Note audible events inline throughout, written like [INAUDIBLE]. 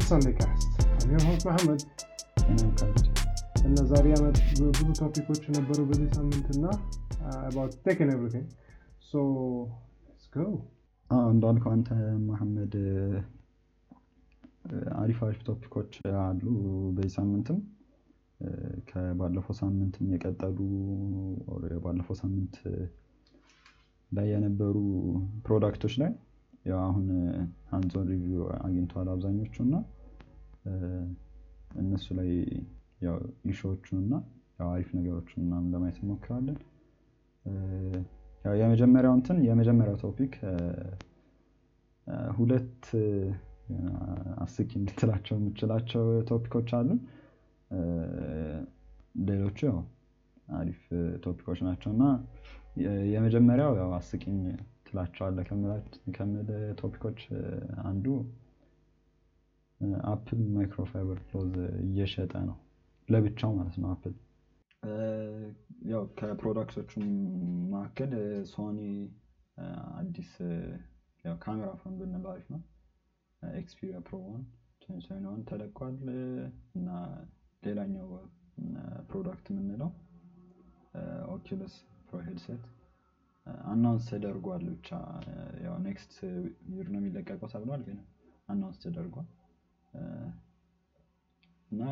Sundaycast. I'm your host Mohammed. እኔም ካሊድ እና ዛሬ ያው ብዙ topic ኦች ነበሩ በዚህ ሳምንት እና go. አዎ እንዳልከው አንተ መሐመድ አሪፍ አሪፍ topic ኦች አሉ በዚህ ሳምንትም ከባለፈው ሳምንትም የቀጠሉ or የባለፈው ሳምንት ላይ የነበሩ product ኦች ላይ ያው አሁን hands-on review አግኝተዋል አብዛኞቹ እና እነሱ ላይ ያው issue ዎቹን እና ያው አሪፍ ነገሮችን ምናምን ለማየት እንሞክራለን። የመጀመሪያው እንትን የመጀመሪያው topic ሁለት እ፣ አስቂ እንድትላቸው የምችላቸው topic ኦች አሉን እ፣ ሌሎቹ ያው አሪፍ topic ኦች ናቸው እና የመጀመሪያው ያው አስቂኝ ትላቸዋለህ ከምል topic ኦች አንዱ አፕል microfiber cloth እየሸጠ ነው። ለብቻው ማለት ነው Apple። ያው ከ product ኦቹም መካከል Sony አዲስ ያው camera phone ብንለው ነው። Xperia Pro-I ተለቋል። እና ሌላኛው product የምንለው Oculus Pro headset announce ተደርጓል ብቻ ያው next year ነው የሚለቀቀው ተብሏል ግን announce ተደርጓል እና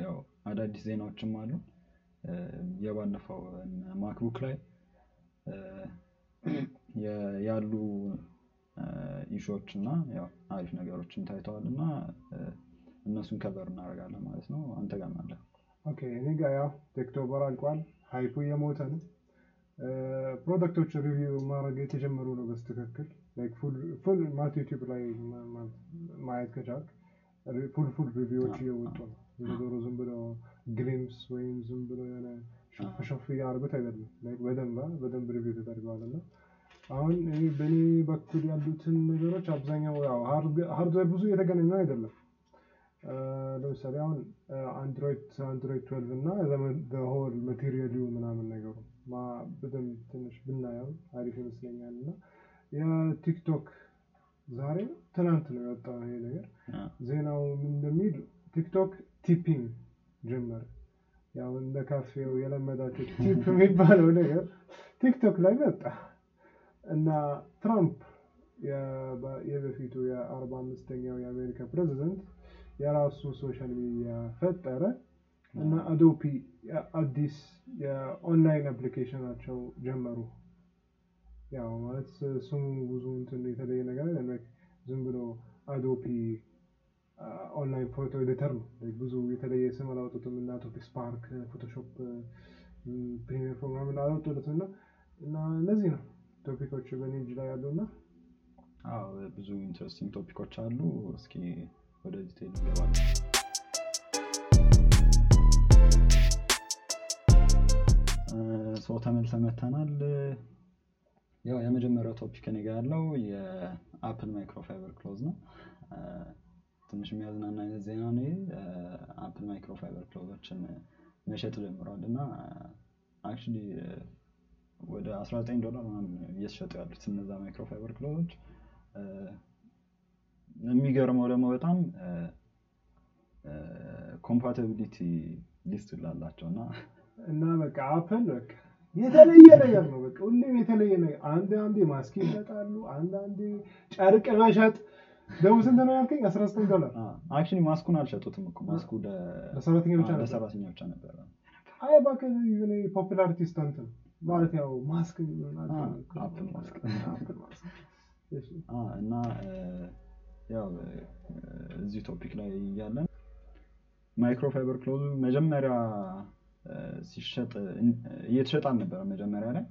ያው አዳዲስ ዜናዎችም አሉ የባለፈው MacBook ላይ ያሉ issue ዎች እና አሪፍ ነገሮችን ታይተዋል እና እነሱን cover እናደርጋለን ማለት ነው አንተ ጋር okay እኔ ጋ ያው Techtober አልቋል። hype ኡ እየሞተ ነው። product ኦች review ማድረግ የተጀመሩ ነው በስትክክል full ማለት YouTube ላይ ማየት ከቻልክ full full review ዎች እየወጡ ነው። እንደ ዞሮ ዝም ብሎ glimpse ወይም ዝም ብሎ የሆነ show off show off እያደረጉት አይደለም። Like በደንብ በደንብ review ተደርገዋል እና አሁን እኔ በእኔ በኩል ያሉትን ነገሮች አብዛኛው ያው hardware ብዙ የተገናኙ አይደለም። ለምሳሌ አሁን Android Android 12 እና whole material ኡ ምናምን ነገሩ በደንብ ትንሽ ብናየው አሪፍ ይመስለኛል። እና የ TikTok ዛሬ ትናንት ነው የወጣው ይሄ ነገር። ዜናው ምን እንደሚል TikTok tipping ጀመረ። ያው እንደ ካፌው የለመዳቸው tip የሚባለው ነገር TikTok ላይ መጣ። እና ትራምፕ የበ- የበፊቱ የአርባ አምስተኛው የአሜሪካ ፕሬዚደንት የራሱ social media ፈጠረ። እና Adobe አዲስ የ online application ኣቸው ጀመሩ። ያው ማለት ስሙ ብዙ እንትን የተለየ ነገር አይደለም። ዝም ብሎ Adobe online photo editor ነው። ብዙ የተለየ ስም አላወጡትም እና Adobe Spark፣ Photoshop፣ Premiere Pro ምናምን አላወጡለትም እና እና እነዚህ ነው topic ኦች በእኔ እጅ ላይ ያሉ እና ብዙ interesting topic ኦች አሉ እስኪ ወደ detail እንገባለን ሰው ተመልሰን መተናል ያው የመጀመሪያው topic እኔ ጋ ያለው የ Apple microfiber cloth ነው። ትንሽ የሚያዝናና አይነት ዜና ነው Apple microfiber cloth ኦችን መሸጥ ጀምሯል እና actually ወደ 19 ዶላር ምናምን እየተሸጡ ያሉት እነዛ microfiber cloth ኦች። የሚገርመው ደግሞ በጣም compatibility list ላላቸው እና እና በቃ Apple በቃ የተለየ ነገር ነው። በቃ ሁሌም የተለየ ነገር። አንድ አንዴ ማስክ ይሸጣሉ፣ አንድ አንዴ ጨርቅ መሸጥ። ደግሞ ስንት ነው ያልከኝ? 19 ዶላር? actually mask ኡን አልሸጡትም እኮ። ማስኩ ለሰራተኛ ብቻ ነበረ አይ እባክህ የሆነ popularity stunt ነው ማለት ያው ማስክ እና ያው እዚህ topic ላይ እያለን microfiber cloth መጀመሪያ ሲሸጥ እየተሸጠ አልነበረም መጀመሪያ ላይ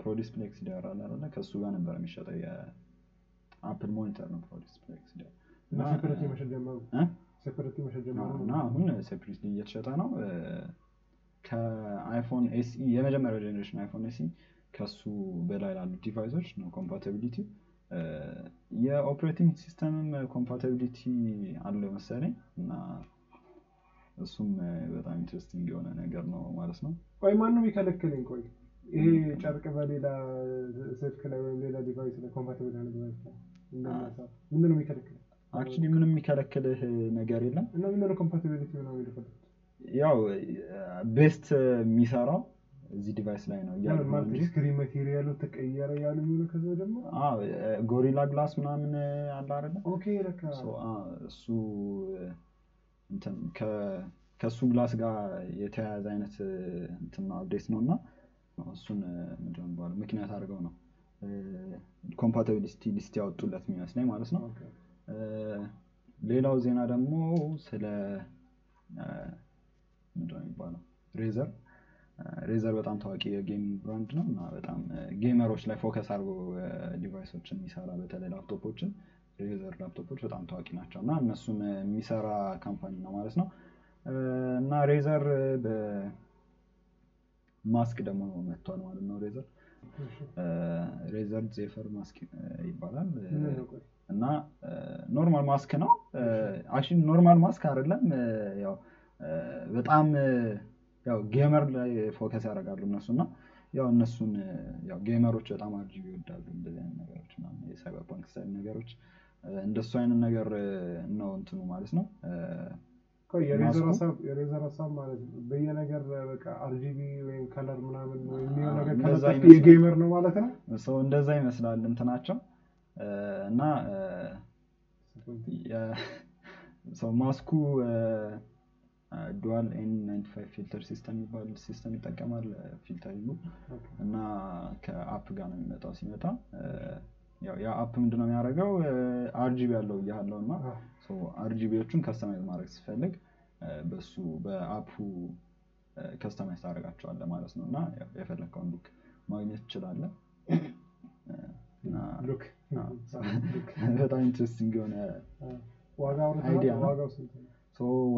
Pro Display XDR አለ አይደለ? ከእሱ ጋር ነበር የሚሸጠው የ Apple monitor ነው Pro Display XDR እና አሁን separately እየተሸጠ ነው ከ iPhone SE የመጀመሪያው generation iPhone SE ከሱ በላይ ላሉ device ኦች ነው compatibility የ operating system ም compatibility አለው መሰለኝ። እና እሱም በጣም interesting የሆነ ነገር ነው ማለት ነው ቆይ ማንም ይከለክልኝ? ቆይ ይሄ ጨርቅ በሌላ ስልክ ላይ ወይም ሌላ device ላይ compatible የሆነ device ላይ ምንድን ነው የሚከለክለው? actually ምንም የሚከለክልህ ነገር የለም። እና ምንድን ነው compatibility ነው የሚልፈልጉት? ያው best የሚሰራው እዚህ device ላይ ነው screen material ኡ ተቀየረ ያሉ የሚሆነ ከዛ ደግሞ Gorilla Glass ምናምን አለ አይደለ? okay ለካ እሱ ከእሱ glass ጋር የተያያዘ አይነት እንትን ነው update ነው እና እሱን ምንድን ነው ምክንያት አድርገው ነው compatibility list ያወጡለት የሚመስለኝ ማለት ነው። ሌላው ዜና ደግሞ ስለ ምንድን ነው የሚባለው Razer Razer በጣም ታዋቂ የ gaming brand ነው እና በጣም gamer ኦች ላይ focus አድርጎ device ኦችን የሚሰራ በተለይ laptop ኦችን Razer laptop ኦች በጣም ታዋቂ ናቸው እና እነሱን የሚሰራ company ነው ማለት ነው። እና Razer በ mask ደግሞ መጥቷል ማለት ነው Razer። Razer Zephyr mask ይባላል? እና normal mask ነው። actually normal mask አይደለም። ያው በጣም ያው gamer ላይ focus ያደርጋሉ እነሱ እና ያው እነሱን ያው gamer ኦች በጣም RGB ይወዳሉ እንደዚህ አይነት ነገሮች የ cyberpunk ነገሮች እንደሱ አይነት ነገር ነው እንትኑ ማለት ነው ማስኩ? ሀሳብ ማለት ነው በየነገር በቃ RGB ወይም color ምናምን የሚሆን ነገር ይመስላል። የ gamer ነው ማለት ነው። ሰው እንደዛ ይመስላል እንትናቸው እና ሰው mask ኡ dual N 95 filter system የሚባል system ይጠቀማል okay። እና ከ app ጋር ነው የሚመጣው ሲመጣ ያ app ምንድነው የሚያደርገው? RGB ያለው እያለው እና RGB ዎቹን customize ማድረግ ሲፈልግ በሱ በ app ኡ customize ታደርጋቸዋለህ ማለት ነው። እና የፈለግከውን look ማግኘት ትችላለህ። በጣም interesting የሆነ idea ነው።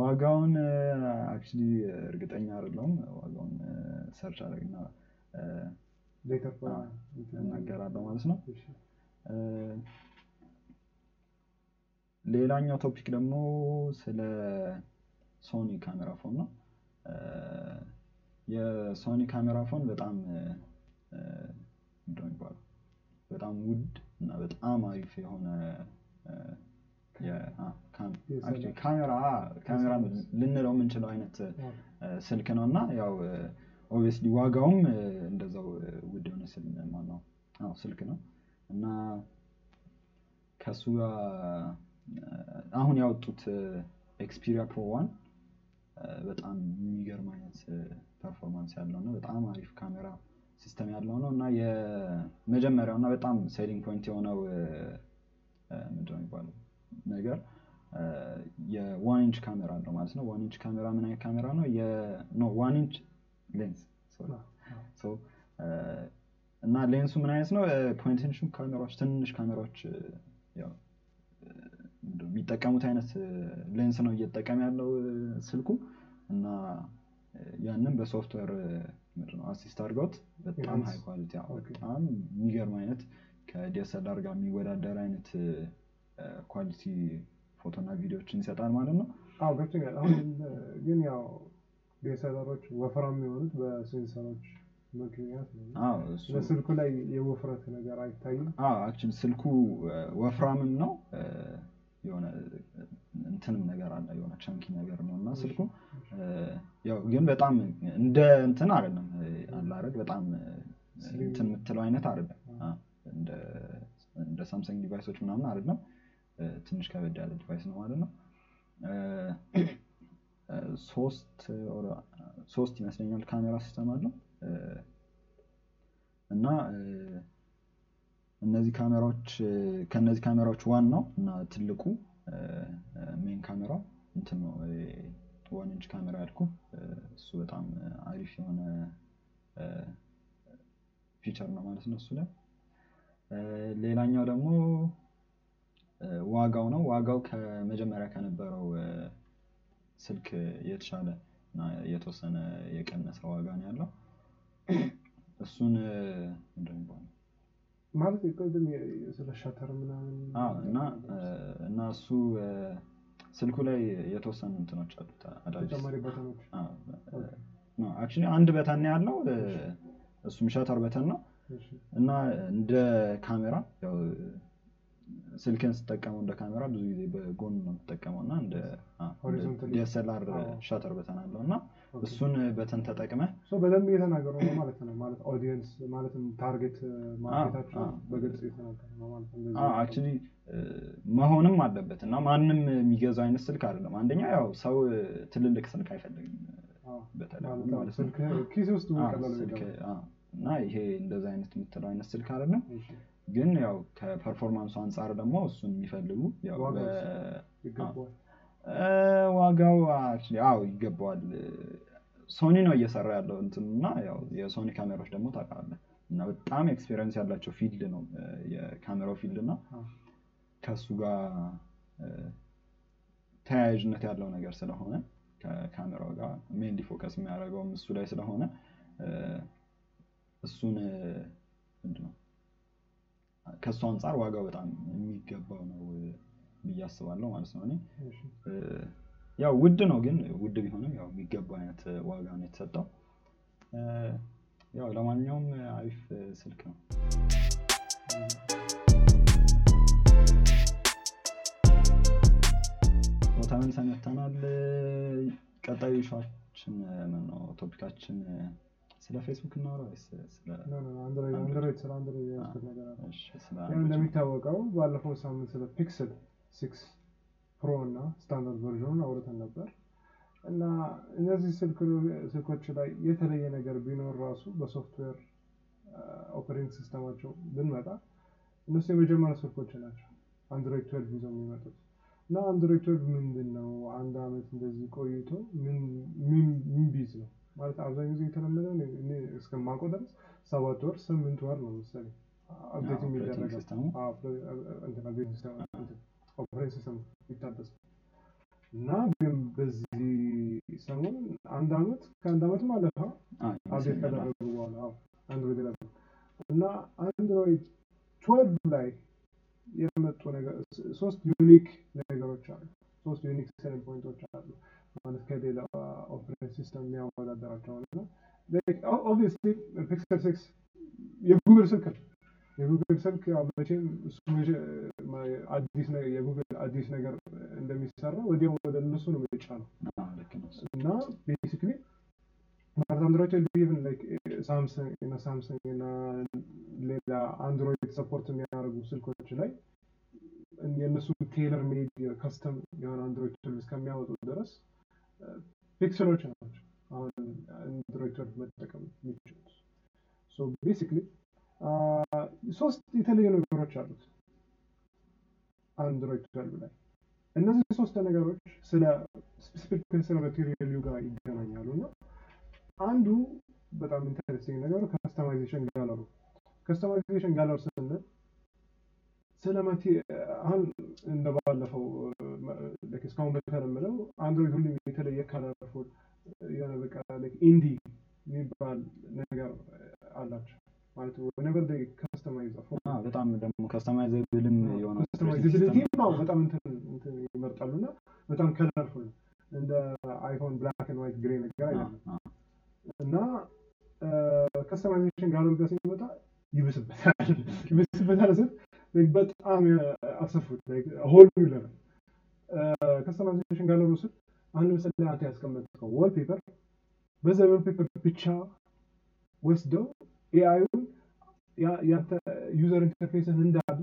ዋጋውን actually እርግጠኛ አይደለሁም። ዋጋውን search አዎ፣ እናገራለሁ ማለት ነው ሌላኛው topic ደግሞ ስለ Sony camera phone ነው። የ Sony camera phone በጣም ምንድን ነው የሚባለው? በጣም ውድ እና በጣም አሪፍ የሆነ ካሜራ ካሜራ ልንለው የምንችለው አይነት ስልክ ነው እና ያው obviously ዋጋውም እንደዛው ውድ የሆነ ስልክ ነው እና ከሱ ጋር አሁን ያወጡት Xperia Pro One በጣም የሚገርም አይነት performance ያለው ነው። በጣም አሪፍ camera system ያለው ነው እና የመጀመሪያው እና በጣም selling point የሆነው ምንድን ነው የሚባለው ነገር የ one inch camera አለው ማለት ነው። one inch camera ምን አይነት ካሜራ ነው? one inch lens እና ሌንሱ ምን አይነት ነው? point ካሜራዎች ትንንሽ ካሜራዎች የሚጠቀሙት አይነት ሌንስ ነው እየተጠቀመ ያለው ስልኩ እና ያንን በ software assist አድርገውት በጣም. high quality. በጣም የሚገርም አይነት ከ DSLR ጋር የሚወዳደር አይነት quality ፎቶና ቪዲዮዎችን ይሰጣል ማለት ነው። አዎ ገብቶኛል። አሁን ግን ያው DSLR ኦች ወፍራም የሚሆኑት በ sensor ኦች ምክንያት ነው። በስልኩ ላይ የውፍረት ነገር አይታይም። actually ስልኩ ወፍራምም ነው። የሆነ እንትንም ነገር አለ የሆነ chunky ነገር ነው። እና ስልኩ ያው ግን በጣም እንደ እንትን አይደለም። አለ አይደል? በጣም. እንትን የምትለው አይነት አይደለም። እንደ- እንደ Samsung device ኦች ምናምን አይደለም። ትንሽ ከበድ ያለ device ነው ማለት ነው። ሶስት ይመስለኛል camera system አለው እና እነዚህ ካሜራዎች ከእነዚህ ካሜራዎች ዋናው እና ትልቁ main ካሜራው እንትን ነው። one inch camera ያልኩ እሱ በጣም አሪፍ የሆነ feature ነው ማለት ነው እሱ ላይ። ሌላኛው ደግሞ ዋጋው ነው። ዋጋው ከመጀመሪያ ከነበረው ስልክ የተሻለ እና የተወሰነ የቀነሰ ዋጋ ነው ያለው እሱን የሚባለው? ማለት ቅድም ስለ shutter ምናምን እና እና እሱ ስልኩ ላይ የተወሰኑ እንትኖች አሉት actually አንድ button ያለው እሱም shutter button ነው። እና እንደ ካሜራ ያው ስልክን ስጠቀመው እንደ ካሜራ ብዙ ጊዜ በጎን ነው የምትጠቀመው እና እንደ. DSLR shutter button አለው እና እሱን በተን ተጠቅመህ so በደንብ እየተናገሩ ነው ማለት ነው። ማለት audience ማለትም target market ኣቸው በግልጽ እየተናገሩ ነው ማለት ነው። actually መሆንም አለበት እና ማንም የሚገዛው አይነት ስልክ አይደለም። አንደኛ ያው ሰው ትልልቅ ስልክ አይፈልግም ኪስ ውስጥ እና ይሄ እንደዛ አይነት የምትለው አይነት ስልክ አይደለም። ግን ያው ከ performance ኡ አንጻር ደግሞ እሱን የሚፈልጉ ዋጋው actually አዎ ይገባዋል። ሶኒ ነው እየሰራ ያለው እንትን እና ያው የሶኒ ካሜራዎች ደግሞ ታውቃለህ እና በጣም experience ያላቸው field ነው የካሜራው field እና ከእሱ ጋር ተያያዥነት ያለው ነገር ስለሆነ ከካሜራው ጋር mainly focus የሚያደርገውም እሱ ላይ ስለሆነ እሱን ምንድን ነው ከእሱ አንጻር ዋጋው በጣም የሚገባው ነው ብዬ አስባለሁ ማለት ነው እኔ ያው ውድ ነው ግን ውድ ቢሆንም ያው የሚገባው አይነት ዋጋ ነው የተሰጠው። ያው ለማንኛውም አሪፍ ስልክ ነው። ተመልሰን መጥተናል። ቀጣዩ ሻችን ምን ነው ቶፒካችን ስለ ፌስቡክ እናወራ ወይስ? እንደሚታወቀው ባለፈው ሳምንት ስለ ፒክስል six pro እና standard version ኑን አውርተን ነበር። እና እነዚህ ስልኮች ላይ የተለየ ነገር ቢኖር ራሱ በ software operating system ኣቸው ብንመጣ እነሱ የመጀመሪያ ስልኮች ናቸው። አንድሮይድ twelve ይዘው የሚመጡት። እና አንድሮይድ twelve ምንድን ነው አንድ አመት እንደዚህ ቆይቶ ምን base ነው? ማለት አብዛኛው ጊዜ የተለመደው እስከማውቀው ድረስ ሰባት ወር ስምንት ወር ነው መሰለኝ። update operating የሚደረገው? operating system ይታደሳል እና ግን በዚህ ሰሞን አንድ አመት ከአንድ አዎ፣ update ይመስለኛል። ካደረጉ በኋላ አንድሮይድ eleven እና አንድሮይድ twelve ላይ የመጡ ነገር ሶስት unique ነገሮች አሉ። ሶስት unique selling point ኦች አሉ ማለት ከሌላ operating system የሚያወዳደራቸው ነው። obviously ፒክሰል ሲክስ የጉግል ስልክ ነው። የጉግል ስልክ ያው መቼም እሱ አዲስ ነገር የጉግል አዲስ ነገር እንደሚሰራ ወዲያው ወደ እነሱ ነው የሚጫነው እና basically ማለት አንድሮይድ even like ሳምሰንግ እና ሳምሰንግ እና ሌላ አንድሮይድ support የሚያደርጉ ስልኮች ላይ የእነሱ tailor made custom የሆነ አንድሮይድ twelve እስከሚያወጡ ድረስ ፒክሰሎች ናቸው አሁን አንድሮይድ መጠቀም የሚችሉት። basically ሶስት የተለዩ ነገሮች አሉት። አንድሮይድ twelve ላይ እነዚህ ሶስት ነገሮች ስለ specific ስለ material ኡ ጋር ይገናኛሉ እና አንዱ በጣም interesting ነገሩ customization ከለሩ customization color ስንል ስለ አሁን እንደባለፈው እስካሁን በተለመደው አንድሮይድ ሁሉም የተለየ ከለርፉል የሆነ በቃ ኢንዲ የሚባል ነገር አላቸው ማለት ወነቨር ከስተማይዝ አዎ፣ በጣም ደግሞ ከስተማይዘብልም የሆነ ከስተማይዝብሊቲ በጣም እንትን እንትን ይመርጣሉ እና በጣም ከለርፉል እንደ አይፎን ብላክ ኤንድ ዋይት ግሬ ነገር አይደለም እና ከስተማይዜሽን ጋር ጋር ሲመጣ ይብስበታል። [LAUGHS] ይብስበታል ስል በጣም አሰፉት ሆል ለምን ከስተማይዜሽን ጋር ስል አሁን ለምሳሌ አንተ ያስቀመጥከው ዋልፔፐር በዛ ዋልፔፐር ብቻ ወስደው ኤአዩን ያንተ ዩዘር ኢንተርፌስን እንዳለ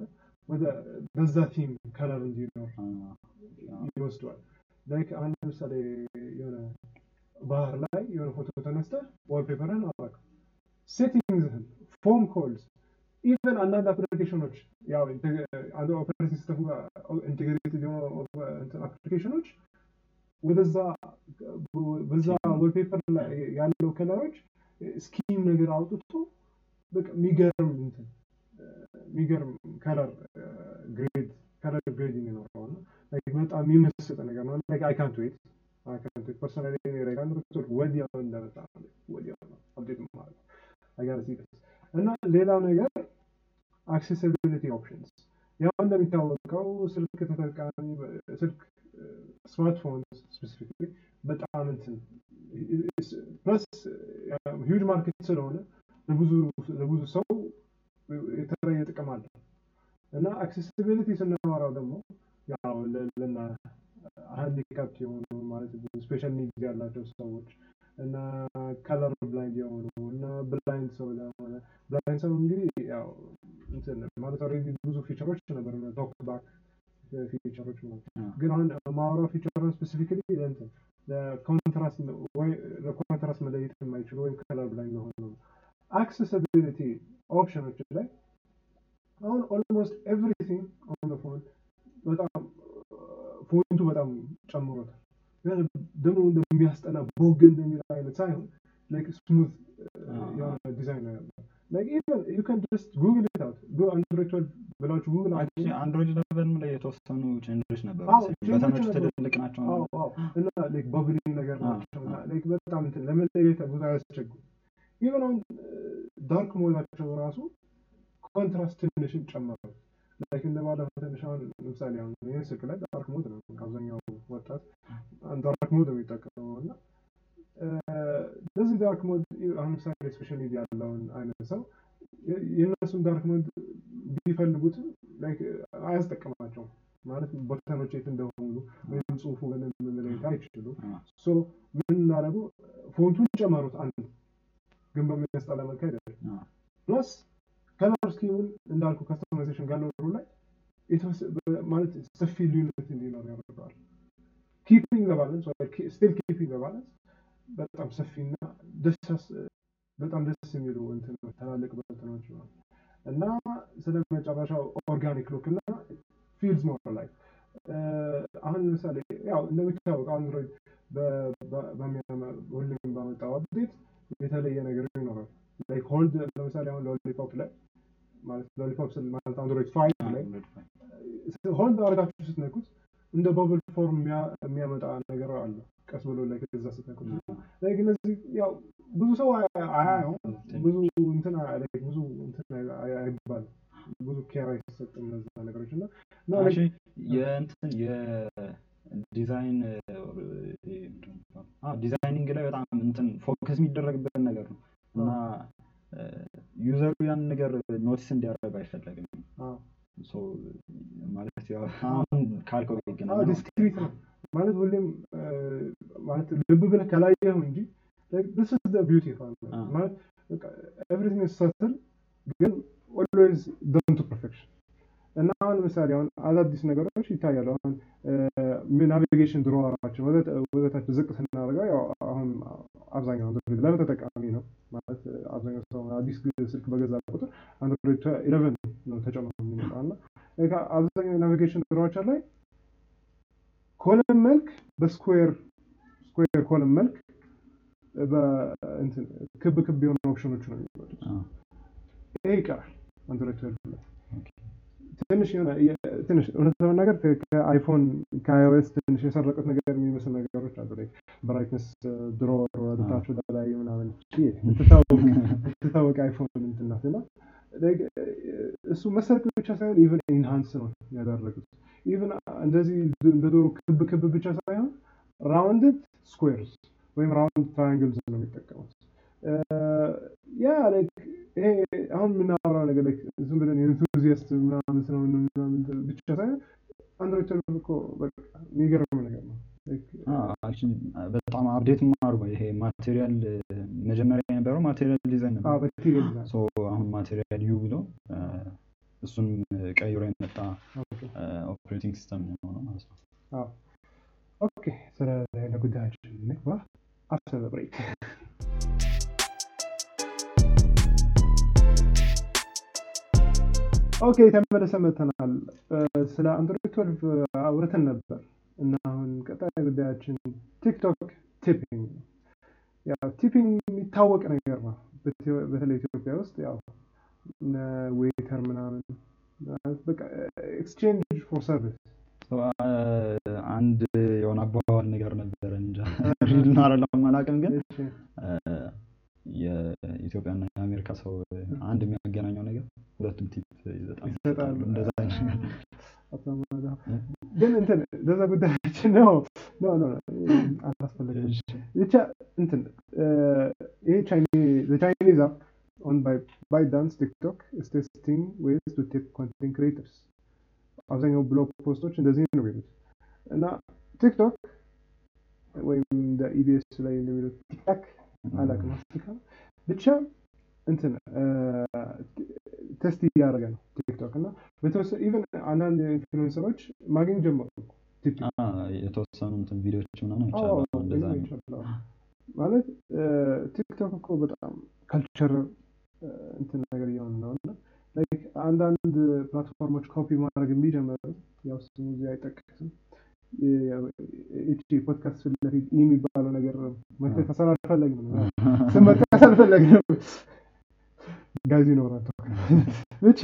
ወደ በዛ ቲም ከለር እንዲኖር ይወስደዋል። ላይክ አሁን ለምሳሌ የሆነ ባህር ላይ የሆነ ፎቶ ተነስተ ዋልፔፐርህን አራቅ ሴቲንግዝህን ፎም ኮልስ ኢቨን አንዳንድ አፕሊኬሽኖች ያው አንድ ኦፐሬቲንግ ሲስተም ጋር ኢንቴግሬትድ አፕሊኬሽኖች ወደዛ በዛ ዋልፔፐር ላይ ያለው ከለሮች ስኪም ነገር አውጥቶ በቃ የሚገርም እንትን የሚገርም ከለር ግሬድ ከለር ግሬድ የሚኖረው ነው። በጣም የሚመስጥ ነገር ነው። አይ ካንት ዌት አይ ካንት ዌት ፐርሰናሊ ሬጋን ወዲያው እንደመጣ ወዲያው ነው update ማለት አጋር ሲደርስ እና ሌላው ነገር accessibility options ያው እንደሚታወቀው ስልክ ተጠቃሚ ስልክ smartphone specifically በጣም እንትን plus huge market ስለሆነ ለብዙ ለብዙ ሰው የተለያየ ጥቅም አለው። እና accessibility ስናወራው ደግሞ ያው ልና handicapped የሆኑ ማለት special need ያላቸው ሰዎች እና color blind የሆኑ እና blind ሰው ለሆነ blind ሰው እንግዲህ ያው ማለት ብዙ feature ኦች ነበር talk feature ኦች ነው ግን አሁን ማወራው feature ን specifically ለእንትን ለ contrast ወይ ለ contrast መለየት የማይችሉ ወይም color blind ለሆኑ ነው. accessibility option ኦች ላይ አሁን almost everything on phone በጣም font ኡ በጣም ጨምሮታል። ደግሞ እንደሚያስጠላ ቦግ እንደሚል አይነት ሳይሆን like smooth የሆነ ዲዛይን ነው ያለው you can just google it out go አንድሮይድ 12 ብላችሁ ጉግል አንድሮይድ eleven ም ላይ የተወሰኑ change ኦች ነበሩ። ነበሩ። ትልልቅ ናቸው እና like bubbly ነገር ናቸው በጣም እንትን ለመለየት ብዙ አያስቸግሩም even አሁን dark mode ኣቸው ራሱ contrast ትንሽን ጨመሩ። like እንደ ባለፈው ትንሽ አሁን ለምሳሌ አሁን ይህን ስልክ ላይ dark mode ነው። አብዛኛው ወጣት dark mode ነው የሚጠቀመው እና በዚህ dark mode አሁን ለምሳሌ special need ያለውን አይነት ሰው የእነሱን dark mode ቢፈልጉት አያስጠቅማቸውም ማለት button ኦች የት እንደሆኑ ወይም ጽሁፉ ምንም መለየት አይችሉም። so ምን አደረጉ font ኡን ጨመሩት አንድ። ግን በሚያስጠላ መልክ አይደለም። plus color scheme ኡን እንዳልኩ customization ጋር ኖሩ ላይ ማለት ሰፊ ልዩነት እንዲኖር ያደርገዋል። keeping the balance still keeping the balance በጣም ሰፊና በጣም ደስ የሚሉ ትላልቅ button ኦች እና ስለ መጨረሻው organic look እና feels more alive አሁን ለምሳሌ ያው እንደሚታወቀው አንድሮይድ ሁሉም ባመጣው update የተለየ ነገር ይኖራል። like hold ለምሳሌ አሁን Lollipop ላይ ማለት Lollipop ማለት አንድሮይድ five ላይ hold አድርጋችሁ ስትነኩት እንደ bubble form የሚያ- የሚያመጣ ነገር አለ። ቀስ ብሎ like ከዛ ስትነኩት like እነዚህ ያው ብዙ ሰው አያ- አያየውም። ብዙ እንትን ብዙ እንትን አይ- አይባልም። ብዙ care አይሰጥም እነዛ ነገሮች እና የእንትን የዲዛይን designing ላይ በጣም እንትን focus የሚደረግበት ነገር ነው። እና user ኡ ያን ነገር notice እንዲያደርግ አይፈለግም ማለት አሁን ካልከው discreet ነው ማለት ሁሌም ማለት ልብ ብለህ ከላየኸው እንጂ it አዎ። ማለት is subtle ግን done to perfection እና አሁን ለምሳሌ አሁን አዳዲስ ነገሮች ይታያሉ አሁን navigation drawer ኣቸው ወዘታቸው ዝቅ ስናደርገው ያው አሁን አብዛኛው አንድሮይድ eleven ተጠቃሚ ነው ማለት አብዛኛው ሰው አዲስ ስልክ በገዛ ቁጥር አንድሮይድ eleven ነው ተጨምሮ አብዛኛው navigation drawer ኣቸው ላይ column መልክ በ square square column መልክ ክብ ክብ የሆኑ ኦፕሽኖች ነው የሚመጡት። ይሄ ይቀራል አንድሮይድ ላይ ትንሽ እውነት ለመናገር ከአይፎን ከ iOS ትንሽ የሰረቁት ነገር የሚመስል ነገሮች አሉ brightness ድሮ ወደታች ወደ ላይ ምናምን የምትታወቅ አይፎን እንትን ናት እና like እሱ መሰረቅ ብቻ ሳይሆን even enhance ነው ያደረጉት even እንደዚህ እንደ ድሮ ክብ ክብ ብቻ ሳይሆን rounded squares ወይም round triangles ነው የሚጠቀሙት። ያ like ይሄ አሁን የምናወራው ነገር like ዝም ብለን የ enthusiast ምናምን ስለሆነ ምናምን ብቻ ሳይሆን አንድሮይድ እኮ በቃ የሚገርም ነገር ነው actually በጣም update አድርጎ ይሄ material መጀመሪያ የነበረው material design ነበር። so አሁን material you ብሎ እሱን ቀይሮ የመጣ operating system ነው የሆነው ማለት ነው። okay ስለ ጉዳያችን እንግባ። after break። okay ተመልሰን መተናል ስለ አንድሮይድ 12 አውርተን ነበር እና አሁን ቀጣይ ጉዳያችን ቲክቶክ tipping ነው። ያው tipping የሚታወቅ ነገር ነው። በተ- በተለይ ኢትዮጵያ ውስጥ ያው waiter ምናምን በቃ exchange for service አንድ የሆነ አባባል ነገር ነበረ እንጃ real ነው [LAUGHS] አይደለም አላውቅም ግን የኢትዮጵያና የአሜሪካ ሰው አንድ የሚያገናኘው ነገር ሁለቱም tip ይሰጣሉ እንደዛ ግን እንትን ለዛ ጉዳያችን ነው። አላስፈለገም። ብቻ እንትን ይሄ Chinese app owned ByteDance ቲክቶክ is testing ways to tip content creators. አብዛኛው blog post ኦች እንደዚህ ነው የሚሉት። እና ቲክቶክ ወይም ኢቢኤስ ላይ እንደሚሉት ቲክታክ አላውቅም። ብቻ እንትን test እያደረገ ነው ቲክቶክ እና በተወሰነ even አንዳንድ influencer ኦች ማግኘት ጀመሩ የተወሰኑ እንትን ቪዲዮዎች ምናምን ማለት ቲክቶክ እኮ በጣም culture እንትን ነገር እየሆነ ነው እና አንዳንድ platform ኦች copy ማድረግ የሚጀምሩ ያው ስሙ እዚህ አይጠቀስም። ፖድካስት ፊት ለፊት የሚባለው ነገር አልፈለግም ነው ስም መጥቀስ ጋዚ ይኖራል ብቻ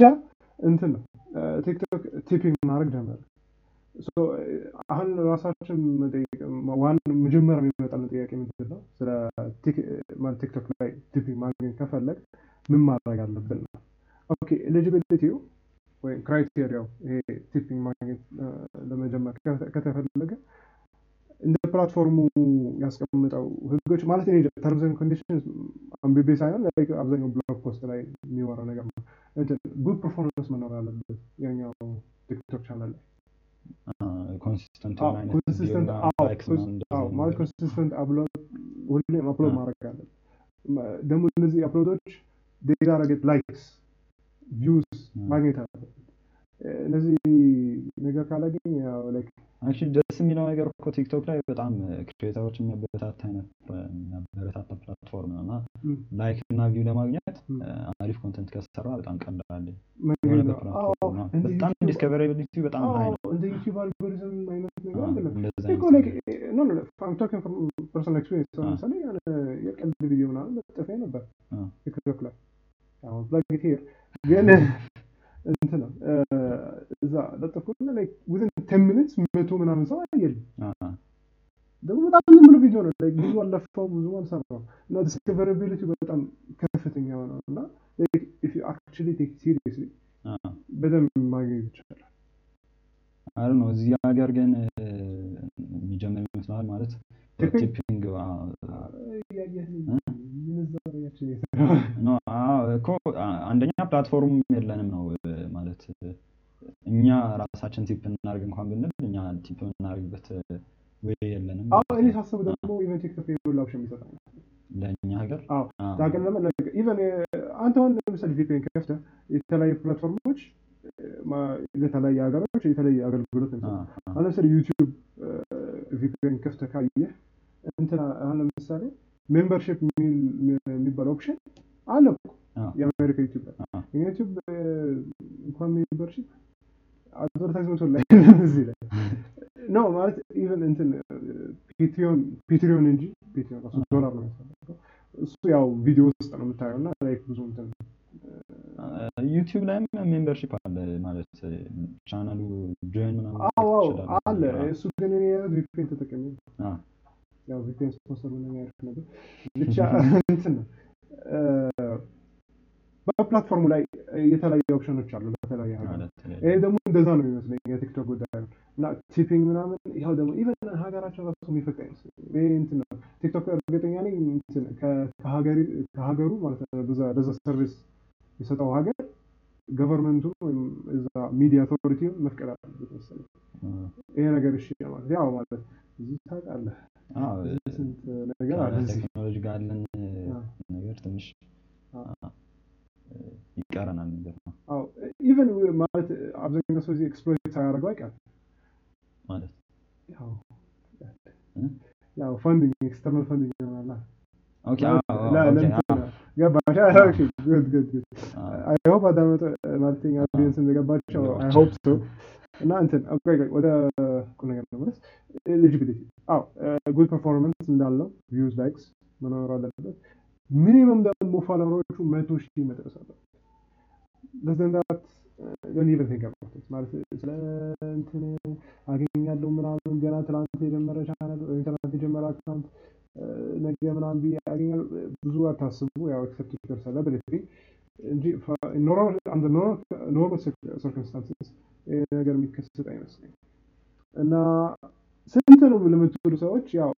እንትን ነው። ቲክቶክ tipping ማድረግ ጀመረ። አሁን ራሳችን መጀመሪያ የሚመጣልን ጥያቄ ምንድን ነው? ስለ ቲክቶክ ላይ tipping ማግኘት ከፈለግን ምን ማድረግ አለብን ነው። okay eligibility ው ወይም criteria ው ይሄ tipping ማግኘት ለመጀመር ከተ- ከተፈለገ እንደ platform ኡ ያስቀምጠው ህጎች ማለት terms and conditions አንብቤ ሳይሆን አብዛኛው blog post ላይ የሚወራ ነገር ነው። good performance መኖር አለበት ያኛው ቲክቶክ ቻናል ላይ። ማለት consistent ሁሌም upload ማድረግ አለብን ደግሞ እነዚህ upload ኦች data ረገድ likes views ማግኘት አለበት እነዚህ ነገር ካላገኝ ያው like actually ደስ የሚለው ነገር እኮ ቲክቶክ ላይ በጣም creator ኦች የሚያበረታታ አይነት የሚያበረታታ platform ነው እና like እና view ለማግኘት አሪፍ content ከሰራ በጣም ቀላል በጣም discoverability በጣም high ነው። እንደ ዩቲዩብ አልጎሪዝም አይነት ነገር ለምሳሌ የቀልድ ቪዲዮ ምናምን ለጥፌ ነበር ቲክቶክ ላይ። አሁን ግን እንትን ነው እዛ like within 10 minutes መቶ ምናምን ሰው አየልኝ። ደግሞ በጣም ዝም ብሎ ቪዲዮ ነው ብዙ አልለፋው ብዙ አልሰራው እና discoverability በጣም ከፍተኛ ነው እና it seriously አዎ። በደንብ ማግኘት ይቻላል። አይ ነው እዚህ ሀገር ግን የሚጀምር ይመስላል ማለት tipping? እኮ አ- አንደኛ platform የለንም ነው ማለት እኛ ራሳችን tip እናደርግ እንኳን ብንል እኛ tip የምናደርግበት ወይ የለንም አዎ እኔ ሳስብ ደግሞ even ቲክቶክ የሁሉ option የሚሰጠው ለእኛ ሀገር? even አንተ አሁን ለምሳሌ VPN ከፍተህ የተለያዩ platform ኦች ለተለያዩ ሀገሮች የተለያዩ አገልግሎት ለምሳሌ ዩቲዩብ VPN ከፍተህ ካየህ እንትና አሁን ለምሳሌ membership የሚባል option አለ እኮ የአሜሪካ ዩቲዩብ የዩቲዩብ እንኳን membership advertisement ላይ [LAUGHS] እዚህ ላይ no ማለት even እንትን Patreon Patreon እንጂ Patreon ዶላር ነው እሱ ያው ቪዲዮ ውስጥ ነው የምታየው እና like ብዙ እንትን ዩቲዩብ ላይም membership አለ ማለት channel ኡ join ምናምን አለ። እሱ ግን እኔ አዎ። ያው VPN sponsor ያደርግ ነበር። ብቻ [LAUGHS] እንትን ነው። በ platform ኡ ላይ የተለያዩ ኦፕሽኖች አሉ ለተለያየ ይሄ ደግሞ እንደዛ ነው የሚመስለኝ የቲክቶክ ጉዳይ ነው። እና tipping ምናምን ያው ደግሞ even ሀገራችን ራሱ ይሄ እንትን ነው። ቲክቶክ እርግጠኛ ነኝ ከሀገሩ ማለት ነው በዛ service የሰጠው ሀገር government ኡ ወይም እዛ ሚዲያ authority ውን መፍቀድ አለበት መሰለኝ። ይሄ ነገር እሺ ማለት ያው ማለት እዚህ ታውቃለህ። ስንት ነገር አለ እዚህ? ከቴክኖሎጂ ጋር አዎ። ነገር ትንሽ ይቀረናል ነገር ነው። አዎ even ማለት አብዛኛው ሰው እዚህ exploit ሳያደርገው አይቀርም። ማለት ያው funding external funding ይሆናል ገባሽ? hope አዳመጠ ማለትኛ ኦዲየንስ እንደገባቸው I ገባቸው። hope so። እና እንትን ኦኬ፣ ቆይ፣ ወደ ቁም ነገር ለመለስ ኤሊጂቢሊቲ አዎ ጉድ ፐርፎርማንስ እንዳለው ቪውዝ ላይክስ መኖር አለበት ሚኒመም ደግሞ ፎሎወሮቹ መቶ ሺህ መድረስ አለበት ለዘንዳት ዶንት ኢቨን ቲንክ አባውት ኢት ማለት ስለ እንትን አገኛለሁ ምናምን ገና ትናንት የጀመረ ቻናል ወይም የጀመረ account ነገ ምናምን ብዬ አገኛለሁ ብዙ አታስቡ። ያው except you're celebrity እንጂ normal circumstances ነገር የሚከሰት አይመስለኝም። እና ስንት ነው ለምትሉ ሰዎች? ያው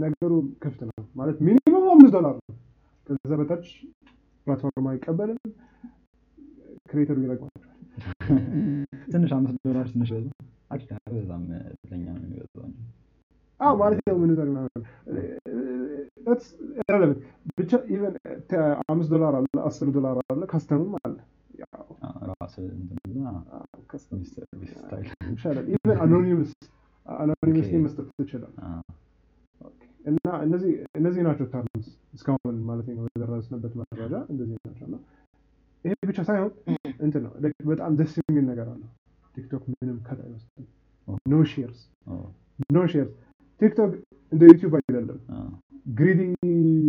ነገሩ ክፍት ነው ማለት minimum አምስት ዶላር ነው። ከዛ በታች platform አይቀበልም። creator ኡ ይረግማቸዋል። ትንሽ አምስት ዶላር ትንሽ በዛ በዛም ለኛ ነው የሚበዛው አዎ ማለት ያው ምን ረለበት ብቻ even አምስት ዶላር አለ አስር ዶላር አለ custom ም አለ። anonymous መስጠት [LAUGHS] ትችላል። እና እነዚህ እነዚህ ናቸው terms እስካሁን ማለት ነው የደረስንበት መረጃ። እንደዚህ ናቸው እና ይሄ ብቻ ሳይሆን [CLEARS THROAT] እንትን ነው በጣም ደስ የሚል ነገር አለ ቲክቶክ ምንም cut አይወስድም። no shares no shares ቲክቶክ እንደ ዩቲዩብ አይደለም። greedy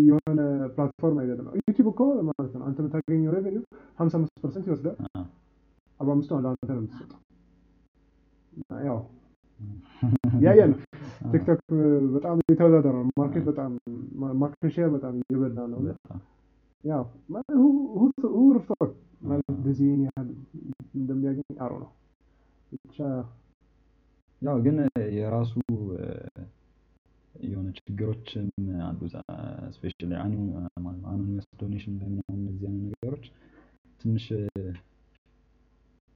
የሆነ platform አይደለም። ዩቲዩብ እኮ ማለት ነው አንተ የምታገኘው revenue ሀምሳ አምስት percent ይወስዳል። አርባ አምስቱ ለአንተ ነው የምትሰጠው። ያው [LAUGHS] ያየ ነው። ቲክቶክ በጣም የተወዳደረ ነው። market በጣም market share በጣም እየበላ ነው። ያው ማለት እንደዚህ ያህል እንደሚያገኝ አሮ ነው። ብቻ ያው ግን የራሱ የሆነ ችግሮችም አሉ especially anonymous donation በምናምን እነዚህ አይነት ነገሮች ትንሽ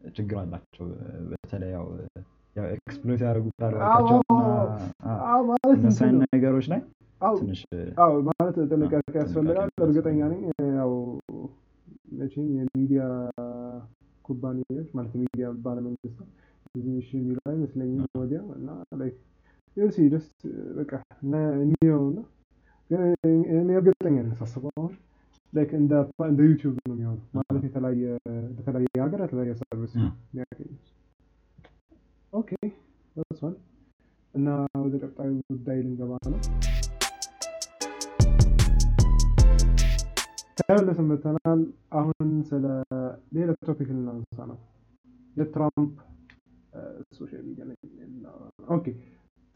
ችግር አላቸው። በተለይ ያው ያው exploit ያደርጉታል እነሱ አይነት ነገሮች ላይ ትንሽ አዎ ማለት ጥንቃቄ ያስፈልጋል። እርግጠኛ ነኝ ያው መቼም የሚዲያ ኩባንያዎች ማለት የሚዲያ ባለመንግስት ትንሽ የሚለው አይመስለኝም ወዲያ እና ላይክ ዩሲ ደስ በቃ እኒየው እና ግን እኔ እርግጠኛ ነኝ ሳስበው አሁን ላይክ እንደ እንደ ዩቲዩብ ነው የሚሆነው ማለት የተለያየ በተለያየ ሀገር የተለያየ ሰርቪስ የሚያገኙት okay ደርሷል እና ወደ ቀጣዩ ጉዳይ ልንገባ ነው ተመልሰን መጥተናል አሁን ስለ ሌላ topic ልናነሳ ነው የትራምፕ social media ላይ okay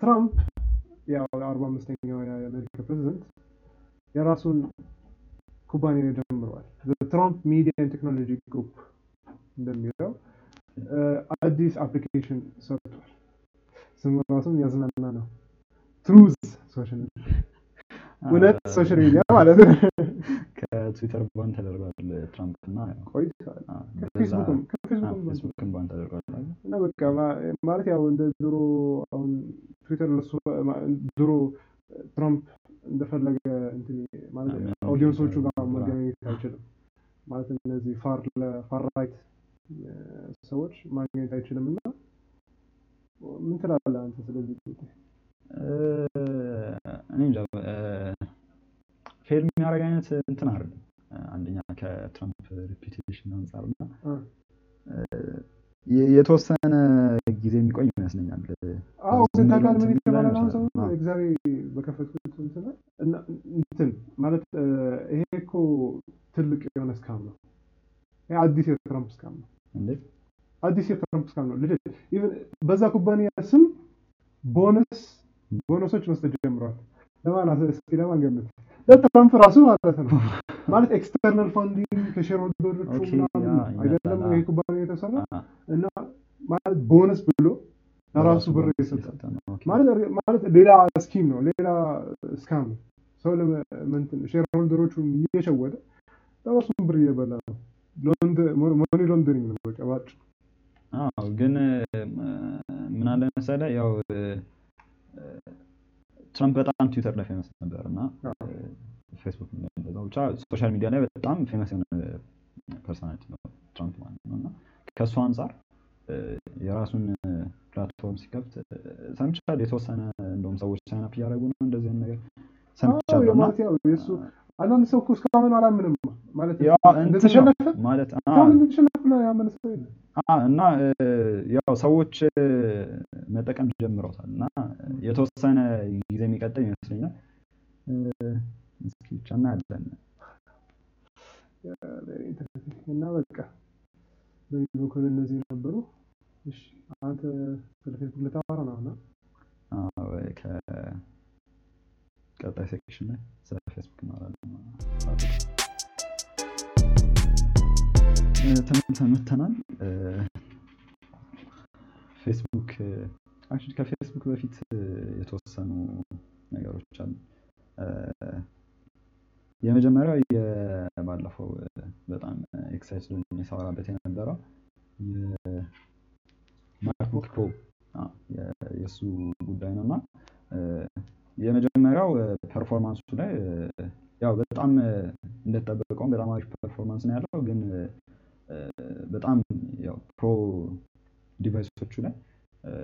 ትራምፕ ያው አርባ አምስተኛው የአሜሪካ ፕሬዚደንት የራሱን ኩባንያ ጀምረዋል። ትራምፕ ሚዲያ ቴክኖሎጂ ግሩፕ እንደሚለው አዲስ application ሰርቷል። ስሙ ራሱም ያዝናና ነው። Truth Social እውነት social media ማለት ነው። ከትዊተር ban ተደርጓል ትራምፕ እና ፌስቡክን ban ተደርጓል። እና በቃ ማለት ያው እንደ ድሮ አሁን ትዊተር ድሮ ትራምፕ እንደፈለገ ማለት audience ኦቹ ጋር መገናኘት አይችልም። ማለት እነዚህ far right ሰዎች ማግኘት አይችልም እና ምን ትላለህ አንተ ስለዚህ እኔ እንጃ። fail የሚያደርግ አይነት እንትን አይደለም። አንደኛ ከትራምፕ reputation አንጻር እና የተወሰነ ጊዜ የሚቆይ ይመስለኛል። አዎ ግን ታውቃለህ ምን የተባለ አሁን ሰው እግዚአብሔር በከፈትኩት እንትን ማለት ይሄ እኮ ትልቅ የሆነ scam ነው። ይሄ አዲስ የትራምፕ scam ነው። አዲስ የትራምፕ scam ነው። ልጅ በዛ ኩባንያ ስም bonus bonus ኦች መስጠት ጀምረዋል ለማን ገምት? ለትራምፕ ራሱ ማለት ነው። ማለት external funding ከ shareholder ኦቹ ምናምን አይደለም ይሄ ኩባንያ የተሰራ እና ማለት ቦነስ ብሎ ለራሱ ብር የሰጠ ማለት ሌላ scheme ነው ሌላ scam ነው። ሰው ለምንትን shareholder ኦቹን እየሸወደ ለራሱ ብር እየበላ ነው። money laundering ነው በቃ ባጭ ግን ምን አለ መሰለህ ያው ትራምፕ በጣም ትዊተር ላይ famous ነበር እና ፌስቡክ ብቻ social media ላይ በጣም famous የሆነ personality ነው ትራምፕ ማለት ነው። እና ከእሱ አንጻር የራሱን platform ሲከፍት ሰምቻለሁ የተወሰነ እንደውም ሰዎች sign up እያደረጉ ነው እንደዚህ ነገር ሰምቻለሁ አንዳንድ ሰው እኮ እስካሁን አላምንም ማለት እንደተሸነፈ ማለት እንደተሸነፈ ያመነ ሰው የለም? እና ያው ሰዎች መጠቀም ጀምረውታል እና የተወሰነ ጊዜ የሚቀጥል ይመስለኛል። እስኪ ብቻ እናያለን። እና በቃ በዚህ በኩል እነዚህ ነበሩ አንተ ስለ ፌስቡክ ልታወራ ነው እና ቀጣይ section ላይ ስለ ፌስቡክ እናወራለን ፌስቡክ actually ከፌስቡክ በፊት የተወሰኑ ነገሮች አሉ። የመጀመሪያው ባለፈው በጣም excite ሳወራበት የነበረው የ MacBook Pro የእሱ ጉዳይ ነው። እና የመጀመሪያው performance ኡ ላይ ያው በጣም እንደተጠበቀውም በጣም አሪፍ performance ነው ያለው። ግን በጣም ያው pro device ኦቹ ላይ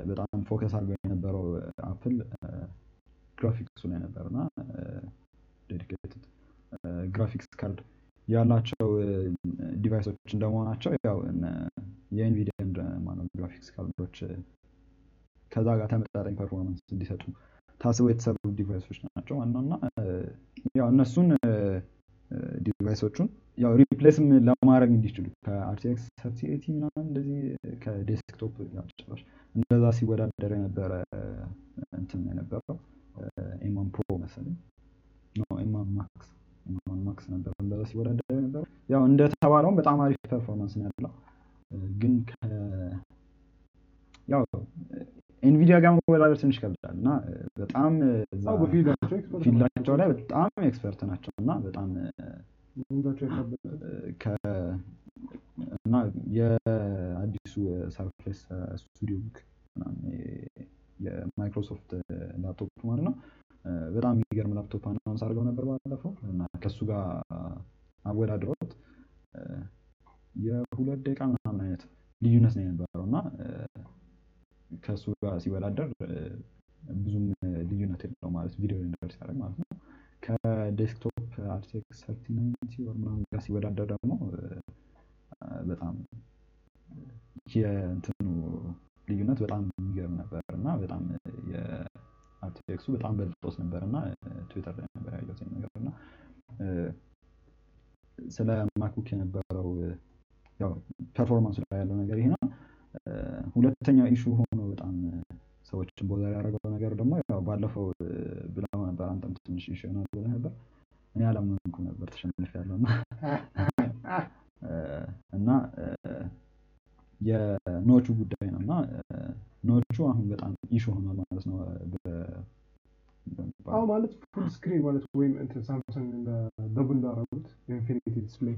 በጣም focus አድርገው የነበረው Apple graphics ኡ ላይ ነበር እና dedicated graphics card ያላቸው device ኦች እንደመሆናቸው ያው የ Nvidia graphics card ኦች ከዛ ጋር ተመጣጣኝ performance እንዲሰጡ ታስበው የተሰሩ device ኦች ናቸው ዋናው ያው እነሱን device ኦቹን ያው replace ም ለማድረግ እንዲችሉ ከ RTX thirty ምናምን እንደዚህ ከ desktop ጭራሽ እንደዛ ሲወዳደር የነበረ እንትን የነበረው። M1 Pro መሰለኝ። M1 Max M1 Max ነበር እንደዛ ሲወዳደር የነበረው። ያው እንደተባለውም በጣም አሪፍ performance ነው ያለው። ግን ያው Nvidia ጋር መወዳደር ትንሽ ይከብዳል እና በጣም field ኣቸው ላይ በጣም expert ናቸው እና በጣም እና የአዲሱ Surface Studio ቡክ የ Microsoft laptop ማለት ነው። በጣም የሚገርም laptop announce አድርገው ነበር ባለፈው እና ከእሱ ጋር አወዳድረውት የሁለት ደቂቃ ምናምን አይነት ልዩነት ነው የነበረው እና ከእሱ ጋር ሲወዳደር ብዙም ልዩነት የለው ማለት ቪዲዮ render ሲያደርግ ማለት ነው። ከ desktop RTX thirty ninety ወር ምናምን ጋር ሲወዳደር ደግሞ በጣም የእንትኑ ልዩነት በጣም የሚገርም ነበር እና በጣም የ RTX ኡ በጣም በልጦት ነበር እና ትዊተር ላይ ነበር ያየሁት ነገር እና ስለ MacBook የነበረው ያው performance ኡ ላይ ያለው ነገር ይሄ ነው ሁለተኛው issue ሆኖ በጣም ሰዎችን bother ያደረገው ነገር ደግሞ ያው ባለፈው ብለው ነበር። አንተም ትንሽ issue ይሆናል ብለህ ነበር። እኔ አላመንኩም ነበር ተሸንፍ ያለው እና የ notch ኡ ጉዳይ ነው። እና notch ኡ አሁን በጣም issue ሆኗል ማለት ነው አሁ ማለት full screen ማለት ወይም Samsung ደብል እንዳረጉት infinity display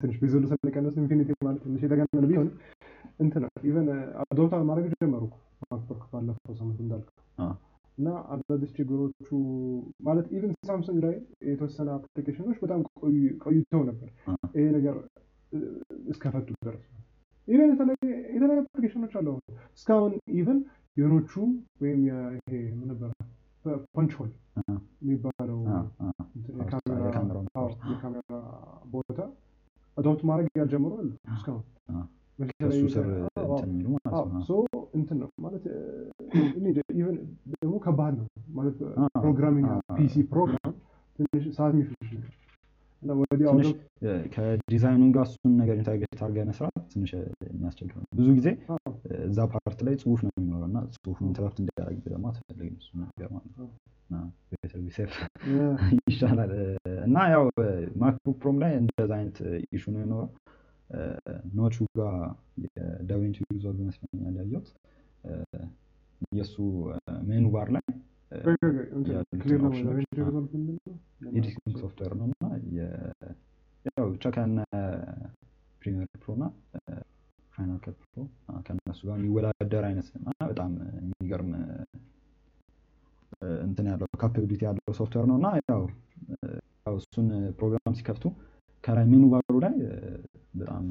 ትንሽ bezel ኡ ስለቀነሱ infinity ማለት ትንሽ የተጋነነ ቢሆንም እንትን even adopt ማድረግ ጀመሩ MacBook ባለፈው ሳምንት እንዳልከው እና አዳዲስ ችግሮቹ ማለት even Samsung ላይ የተወሰነ application ኦች በጣም ቆይተው ነበር ይሄ ነገር እስከፈቱ ድረስ። even የተለያዩ application ኦች አለው እስካሁን ኢቨን የኖቹ ወይም ይሄ ምን ነበረ punch hole የሚባለው የካሜራ ቦታ adopt ማድረግ ያልጀምሩ አሉ እስካሁን። እንትን ነው። ማለት ደግሞ ከባድ ነው ማለት programming PC program ትንሽ ሰዓት የሚፈጅ ከዲዛይኑን ጋር እሱን ነገር integrate አድርገህ መስራት ትንሽ የሚያስቸግር ነው። ብዙ ጊዜ እዛ part ላይ ጽሁፍ ነው የሚኖረው እና ጽሁፉን interrupt እንዲያደርግ ደግሞ አትፈልግም እሱ ነገር ማለት ነው። [LAUGHS] ይሻላል። እና ያው MacBook Pro ም ላይ እንደዛ አይነት issue ነው የኖረው። ኖቹ ጋር የ DaVinci Resolve ይመስለኛል ያየሁት የእሱ menu bar ላይ editing software ነው እና ያው ብቻ ከነ Premiere Pro እና Final Cut Pro ከነሱ ጋር የሚወዳደር አይነት እና በጣም የሚገርም እንትን ያለው capability ያለው ሶፍትዌር ነው እና ያው እሱን ፕሮግራም ሲከፍቱ ከላይ menu bar ኡ ላይ በጣም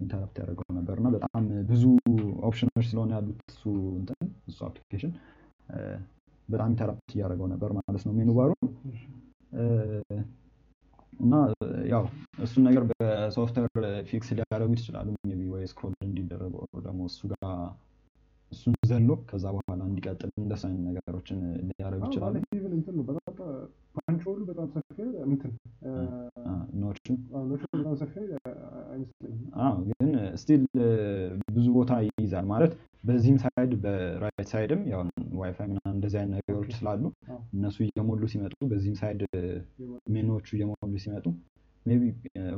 interrupt ያደርገው ነበር እና በጣም ብዙ ኦፕሽኖች ስለሆነ ያሉት እሱ እንትን እሱ application በጣም interrupt እያደረገው ነበር ማለት ነው menu bar ኡ እና ያው እሱን ነገር በ software fix ሊያደረጉት ይችላሉ። maybe ወይ scroll እንዲደረገው ደግሞ እሱ ጋር እሱን ዘሎ ከዛ በኋላ እንዲቀጥል እንደሱ አይነት ነገሮችን ሊያደረጉ ይችላሉ። punch hole ኡ በጣም ሰፊ እንትን ኖቹ ኖቹ በጣም ሰፊ አይመስለኝም። ግን still ብዙ ቦታ ይይዛል ማለት በዚህም side በ right side ም ያው ዋይፋይ ምናምን እንደዚህ አይነት ነገሮች ስላሉ እነሱ እየሞሉ ሲመጡ በዚህም side menu ኦቹ እየሞሉ ሲመጡ ቢ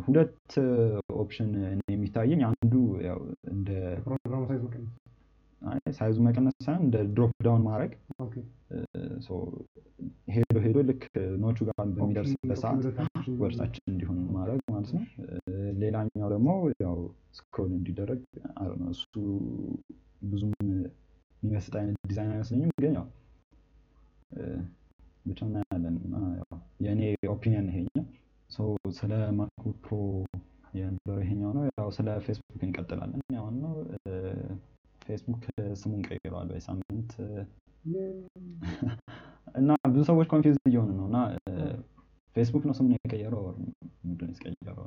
ሁለት ኦፕሽን የሚታየኝ አንዱ እንደ size ኡ መቀነስ። ሳይሆን እንደ drop down ማድረግ ሄዶ ሄዶ ልክ ኖቹ ጋር በሚደርስበት ሰዓት ወደታችን እንዲሆን ማድረግ ማለት ነው። ሌላኛው ደግሞ ያው scroll እንዲደረግ እሱ ብዙም የሚመስጥ አይነት ዲዛይን አይመስለኝም፣ ግን ያው ብቻ እናያለን። የእኔ opinion ይሄኛው ሰው ስለ MacBook Pro የነበረው ይሄኛው ነው። ያው ስለ ፌስቡክ እንቀጥላለን። ያው ነው። ፌስቡክ ስሙን ቀይረዋል በሳምንት። እና ብዙ ሰዎች confuse እየሆኑ ነው። እና ፌስቡክ ነው ስሙን የቀየረው። ምንድን ነው የቀየረው?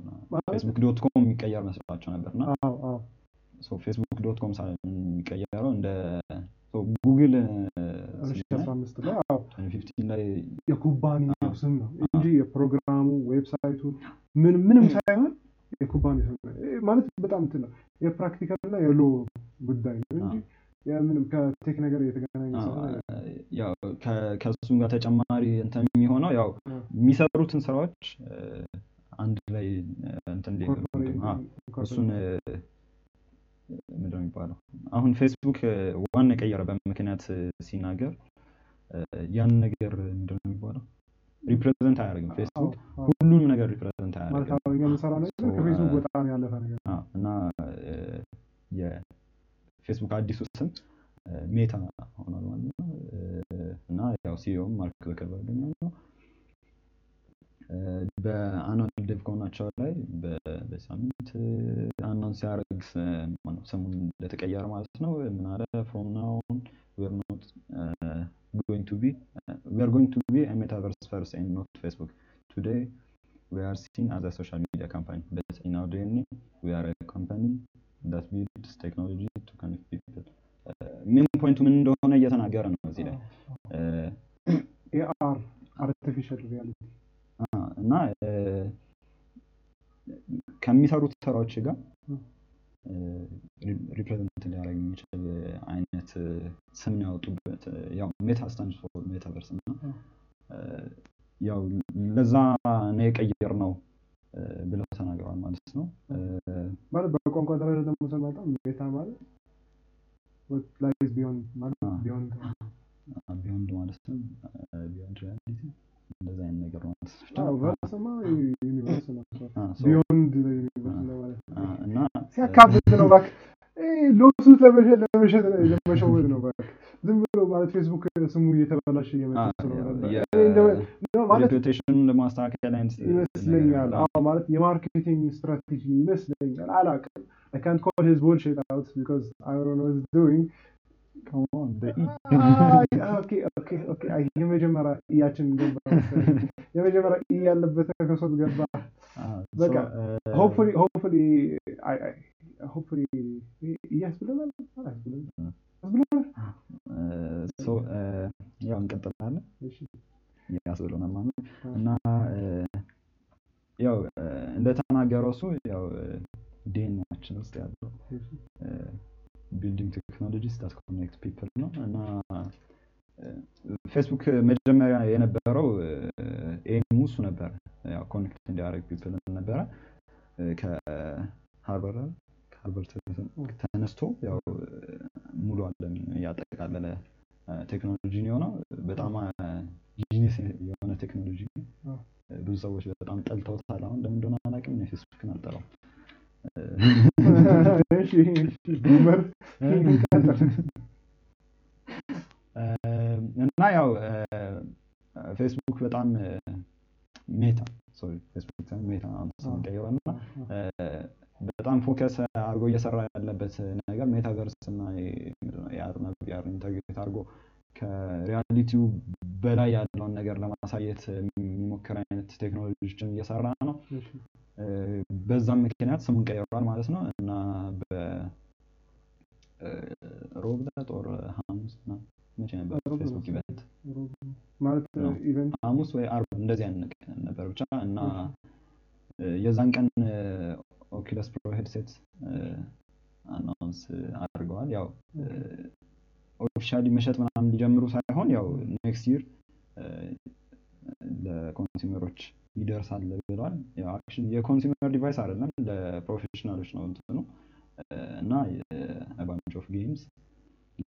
Facebook dot com የሚቀየር መስሏቸው ነበር። እና Facebook dot com የሚቀየረው እንደ ጉግል ላይ የኩባንያው ስም ነው እንጂ የፕሮግራሙ website ኡ ምን ምንም ሳይሆን የኩባንያ ስም ነው። ይሄ ማለት በጣም እንትን ነው። የ practical እና የ law ጉዳይ ነው እንጂ ምንም ከ tech ነገር የተገናኘ ከእሱም ጋር ተጨማሪ እንትን የሚሆነው ያው የሚሰሩትን ስራዎች አንድ ላይ እንትን እሱን እ፣ ምንድን ነው የሚባለው? አሁን ፌስቡክ ዋና የቀየረበት ምክንያት ሲናገር ያን ነገር ምንድን ነው የሚባለው? represent አያደርግም ፌስቡክ ሁሉንም ነገር represent ማለት አያደርግም እና የፌስቡክ አዲሱ ስም ሜታ ሆኗል ማለት ነው። እና ያው CEO ም ማርክ ዘከርበርግ ነው በ annual dev con ኣቸው ላይ በሳምንት announce ሲያደርግ ስሙን እንደተቀየረ ማለት ነው ምን አለ from uh, uh, going to be a metaverse first and not Facebook today we are seen as a social media company but in our DNA we are a company that builds technology to connect people ምን point ኡ ምን እንደሆነ እየተናገረ ነው እዚህ ላይ AR artificial reality እና ከሚሰሩት ስራዎች ጋር represent ሊያደርግ የሚችል አይነት ስም ነው ያወጡበት። ያው Meta stands for metaverse እና ያው ለዛ ነው የቀየርነው ብለው ተናግረዋል ማለት ነው። ማለት በቋንቋ ደረጃ ደግሞ ስንመጣ ሜታ ማለት like beyond ማለት beyond ማለት ነው። beyond reality እንደዛ አይነት ነገር ነው beyond universe እና ነው እባክህ lawsuit ለመሸሽ ለመሸወድ ነው ዝም ብሎ ማለት ፌስቡክ ስሙ እየተበላሸ እየመጣ ስለሆነ እኔ እንደ- ነው ማለት ሬፑቴሽኑን ለማስተካከል ይመስለኛል። ማለት የማርኬቲንግ ስትራቴጂ ይመስለኛል። አላውቅም። His bullshit out because I don't know what he's E. አይ፣ የመጀመሪያ እያችን ገባ የመጀመሪያ ኢ ያለበት ከሶት ገባ። Ah, በቃ ሆፕፉሊ ሆፕፉሊ ሆፕፉሊ እያስብለናል ያው እንቀጥላለን። እሺ። ያስብሎናል ማለት ነው። አ- እና uh, ያው እንደተናገረው እሱ ያው ዲኤንኤያችን ውስጥ ያለው building technologies that connect people ነው እና ፌስቡክ መጀመሪያ የነበረው aim ኡ እሱ ነበረ ያው connect እንዲያደርግ people ነበረ። ከሃርቨርድ አይደል? ከሃርቨርድ ተነስቶ ያው ሙሉ ዓለም ያጠቃለለ ቴክኖሎጂ ነው የሆነው። በጣም genius የሆነ ቴክኖሎጂ ብዙ ሰዎች በጣም ጠልተውታል። አሁን ለምን እንደሆነ አላውቅም። ፌስቡክን አልጠላውም [LAUGHS] እና ያው ፌስቡክ በጣም ሜታ ፌስቡክ ሜታ እና በጣም focus አድርጎ እየሰራ ያለበት ነገር metaverse እና VR integrate አድርጎ ከ reality ው በላይ ያለውን ነገር ለማሳየት የሚሞክር አይነት ቴክኖሎጂዎችን እየሰራ ነው። በዛም ምክንያት ስሙን ቀይሯል ማለት ነው። እና በሮብ ዕለት or ሐሙስ መቼ ነበር Facebook event? ሐሙስ ወይ አርብ እንደዚህ አይነት ቀን ነበር ብቻ። እና የዛን ቀን Oculus Pro headset announce አድርገዋል። ያው officially መሸጥ ምናምን ሊጀምሩ ሳይሆን ያው next year ለ consumer ኦች ይደርሳል actually የ consumer device አይደለም ለ professional ኦች ነው እንትኑ እና bunch of games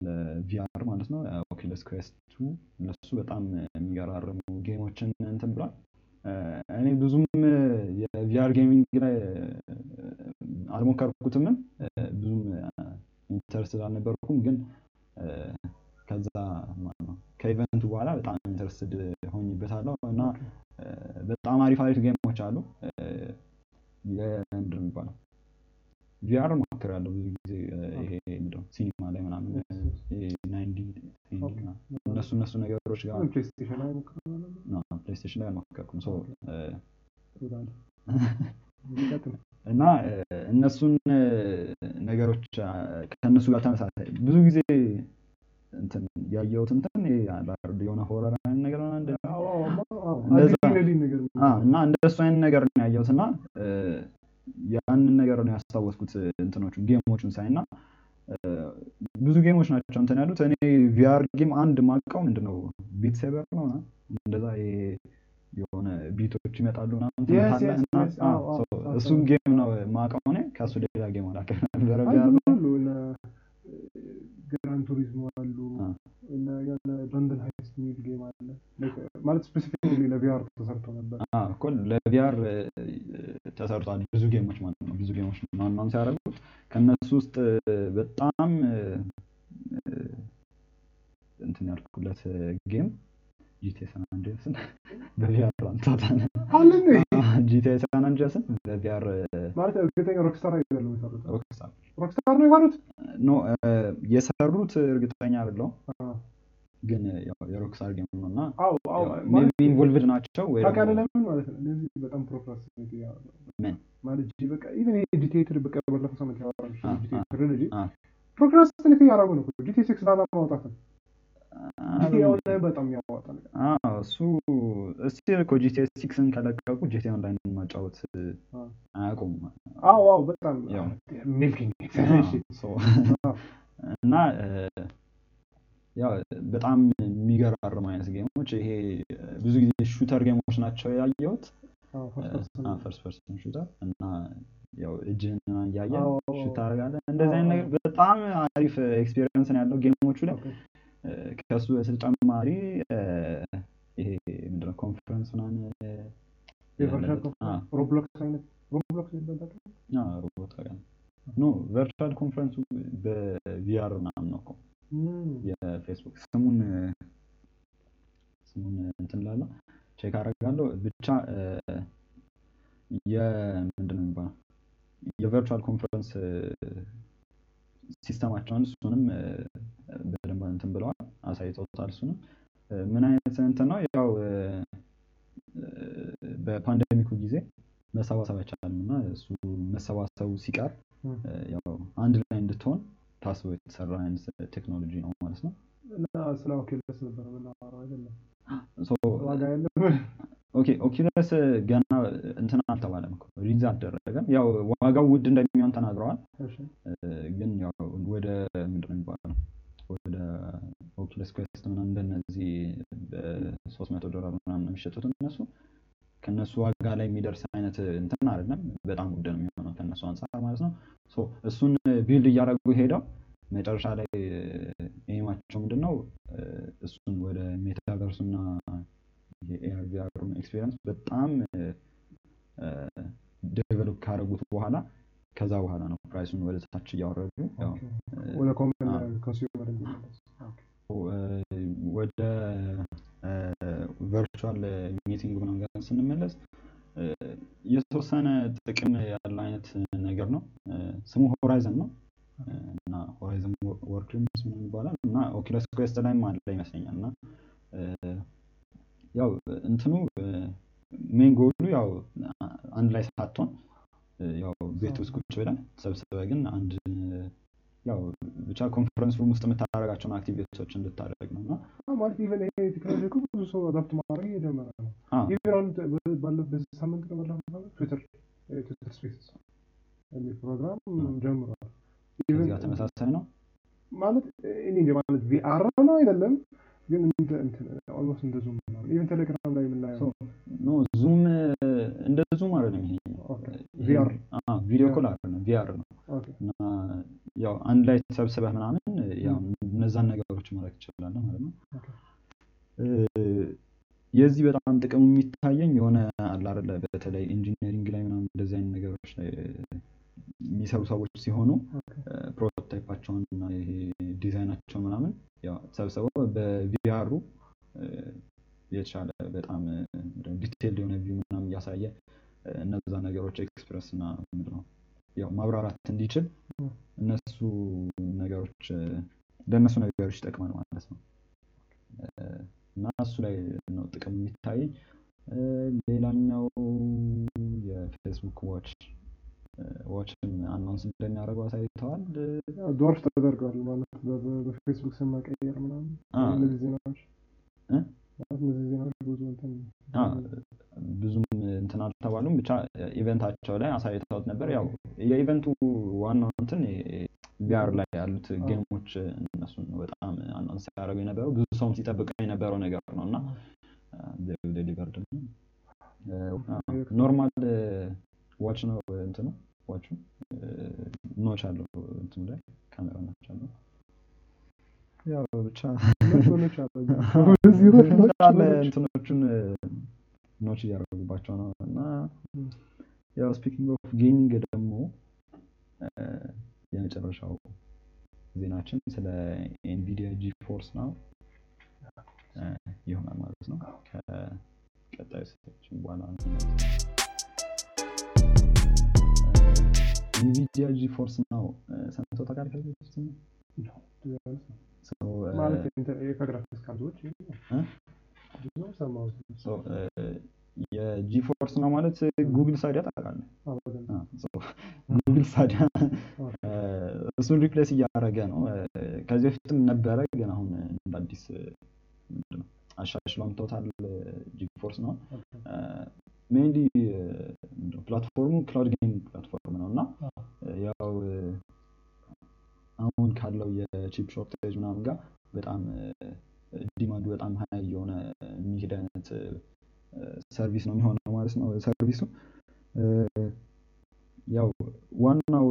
ለ VR ማለት ነው Oculus Quest ለሱ በጣም የሚገራርሙ game ኦችን እንትን ብሏል። እኔ ብዙም የ VR gaming ላይ አልሞከርኩትምም ብዙም interested አልነበርኩም። ግን ከዛ ከ event ኡ በኋላ በጣም interested ሆኜበታለሁ እና በጣም አሪፍ አሪፍ game ኦች አሉ። ምንድን ነው የሚባለው? VR ሞክሬያለሁ ብዙ ጊዜ ይሄ ምንድን ነው ሲኒማ ላይ ምናምን እነሱ እነሱ ነገሮች ጋር PlayStation ላይ አልሞከርኩም። [LAUGHS] እና እነሱን ነገሮች ከእነሱ ጋር ተመሳሳይ ብዙ ጊዜ እንትን ያየሁት እንትን የሆነ horror አይነት ነገር ነው ነው። እና እንደሱ አይነት ነገር ነው ያየሁት እና ያንን ነገር ነው ያስታወስኩት እንትኖቹን game ኦቹን ሳይ እና ብዙ game ኦች ናቸው እንትን ያሉት። እኔ VR game አንድ ማውቀው ምንድን ነው Beat Saber ነው እንደዛ የሆነ beat ኦች ይመጣሉ አዎ። game ነው ማውቀው እኔ። ከእሱ ሌላ game አላውቅም ነበረ VR እነ Gran Turismo አሉ እነ የሆነ London Heist የሚል game አለ ማለት specifically ለ VR ተሰርቶ ነበር። እኮ ለ VR ተሰርቷል ብዙ game ኦች ማለት ነው። ብዙ game ኦች announce ሲያደርጉት ከእነሱ ውስጥ በጣም እንትን ያልኩለት game GTA San Andreas ን [LAUGHS] በ VR እንዴ? GTA San Andreas ን በ VR ማለት እርግጠኛ Rockstar አይደለም የሰሩት። Rockstar Rockstar ነው የሰሩት? no የሰሩት እርግጠኛ አይደለሁም፣ ግን የ Rockstar game ነው እና involved ናቸው ለምን ማለት ነው? እነዚህ በጣም ያደርጋሉ። ምን ማለት ጂ በቃ even GTA በቃ ባለፈው ሳምንት trilogy አ። procrastinate እያደረጉ ነው። GTA Six data ማውጣት ነው። እሱ still እኮ GTA Six ን ከለቀቁ GTA Online ማጫወት አ። አያውቁም። አዎ፣ አዎ፣ በጣም እና ያው በጣም የሚገራርም አይነት game ኦች ይሄ ብዙ ጊዜ shooter game ኦች ናቸው ያየሁት first person shooter እና ያው እጅህን እያየ shoot ታደርጋለህ። እንደዚህ አይነት ነገር በጣም አሪፍ experience ነው ያለው game ኦቹ ላይ። ከሱ በተጨማሪ ይሄ ምንድነው? ኮንፈረንስ ምናምን virtual conference ኡ በ VR ምናምን ነው የፌስቡክ ስሙን ስሙን እንትን ላለው check አደርጋለሁ። ብቻ የምንድን ነው የሚባለው? የ virtual conference system ኣቸውን እሱንም በደንብ እንትን ብለዋል አሳይተውታል። እሱንም ምን አይነት እንትን ነው ያው በ pandemic ኡ ጊዜ መሰባሰብ አይቻልም እና እሱ መሰባሰቡ ሲቀር ያው አንድ ላይ እንድትሆን ታስቦ የተሰራ አይነት ቴክኖሎጂ ነው ማለት ነው። ስለ Oculus ነበር የምናወራው አይደለም? ዋጋ የለም። okay Oculus ገና እንትን አልተባለም እኮ release አልተደረገም። ያው ዋጋው ውድ እንደሚሆን ተናግረዋል። ግን ያው ወደ ምንድን ነው የሚባለው ወደ Oculus Quest ምናምን እንደነዚህ በሶስት መቶ ዶላር ምናምን ነው የሚሸጡት እነሱ ከእነሱ ዋጋ ላይ የሚደርስ አይነት እንትን አይደለም። በጣም ውድ ነው የሚሆነው ከእነሱ አንጻር ማለት ነው። እሱን build እያደረጉ ሄደው መጨረሻ ላይ aim ኣቸው ምንድን ነው እሱን ወደ metaverse ኡ እና የ AR VR ኡን experience በጣም develop ካደረጉት በኋላ ከዛ በኋላ ነው price ኡን ወደ ታች እያወረዱ ወደ virtual meeting ምናምን ጋር ስንመለስ የተወሰነ ጥቅም ያለው አይነት ነገር ነው። ስሙ Horizon ነው። እና Horizon Works ምናምን ይባላል። እና Oculus Quest ላይም አለ ይመስለኛል። እና ያው እንትኑ main goal ኡ ያው አንድ ላይ ሳትሆን ያው ቤት ውስጥ ቁጭ ብለን ሰብስበ ግን አንድ ያው ብቻ conference room ውስጥ የምታደርጋቸውን activity ዎች እንድታደርግ ነው እና ማለት even ይሄ ቴክኖሎጂ እኮ ብዙ ሰው adapt ማድረግ እየጀመረ ነው። even አሁን በዚህ ሳምንት ነው ባለፈው Twitter Twitter Spaces የሚል ፕሮግራም ጀምሯል። ተመሳሳይ ነው። ማለት እኔ ማለት VR ነው አይደለም፣ ግን እንደ almost እንደ Zoom ነው። even Telegram ላይ የምናየው no Zoom እንደ Zoom አይደለም ይሄ VR video call አይደለም VR ነው እና ያው አንድ ላይ ተሰብስበህ ምናምን ያው እነዛን ነገሮች ማድረግ ትችላለህ ማለት ነው። የዚህ በጣም ጥቅሙ የሚታየኝ የሆነ አለ አይደለ በተለይ engineering ላይ ምናምን እንደዚህ አይነት ነገሮች ላይ የሚሰሩ ሰዎች ሲሆኑ prototype ኣቸውን እና ይሄ ዲዛይናቸውን ምናምን ያው ሰብስበው በ VR ኡ የተሻለ በጣም detail የሆነ view ምናምን እያሳየ እነዛ ነገሮች express እና ምንድን ነው ያው ማብራራት እንዲችል እነሱ ነገሮች ለእነሱ ነገሮች ይጠቅማል ማለት ነው። እና እሱ ላይ ነው ጥቅም የሚታየኝ። ሌላኛው የፌስቡክ watch watch ን announce እንደሚያደርገው አሳይተዋል። dwarf ተደርገዋል ማለት በፌስቡክ ስም መቀየር ምናምን እነዚህ ዜናዎች እነዚህ ዜናዎች ብዙ እንትን ብዙም እንትን አልተባሉም። ብቻ event ኣቸው ላይ አሳይተውት ነበር። ያው የ event ኡ ዋናው እንትን VR ላይ ያሉት game ኦች እነሱን በጣም announce ሲያደርጉ የነበረው ብዙ ሰውም ሲጠብቀው የነበረው ነገር ነው እና delivered normal watch ነው እንትኑ ዋቹ ኖች አለው እንትኑ ላይ ካሜራ notch አለው። ያው ብቻ [LAUGHS] እንትኖቹን notch እያደረጉባቸው ነው እና ያው speaking of gaming ደግሞ የመጨረሻው ዜናችን ስለ ኤንቪዲያ GeForce ነው ይሆናል ማለት ነው። ከቀጣዩ stage ኣችን በኋላ ኤንቪዲያ ብዙ ሰማሁት። so, እ፣ የ GeForce ነው ማለት Google Stadia ታውቃለህ? Google Stadia እሱን replace እያደረገ ነው። ከዚህ በፊትም ነበረ፣ ግን አሁን እንደ አዲስ ነው አሻሽሎ አምጥተውታል። GeForce ነው okay። mainly platform ኡ cloud gaming platform ነው እና ያው አሁን ካለው የ chip shortage ምናምን ጋር በጣም demand ኡ በጣም high የሆነ የሚሄድ አይነት service ነው የሚሆነው ማለት ነው service ኡ ያው ዋናው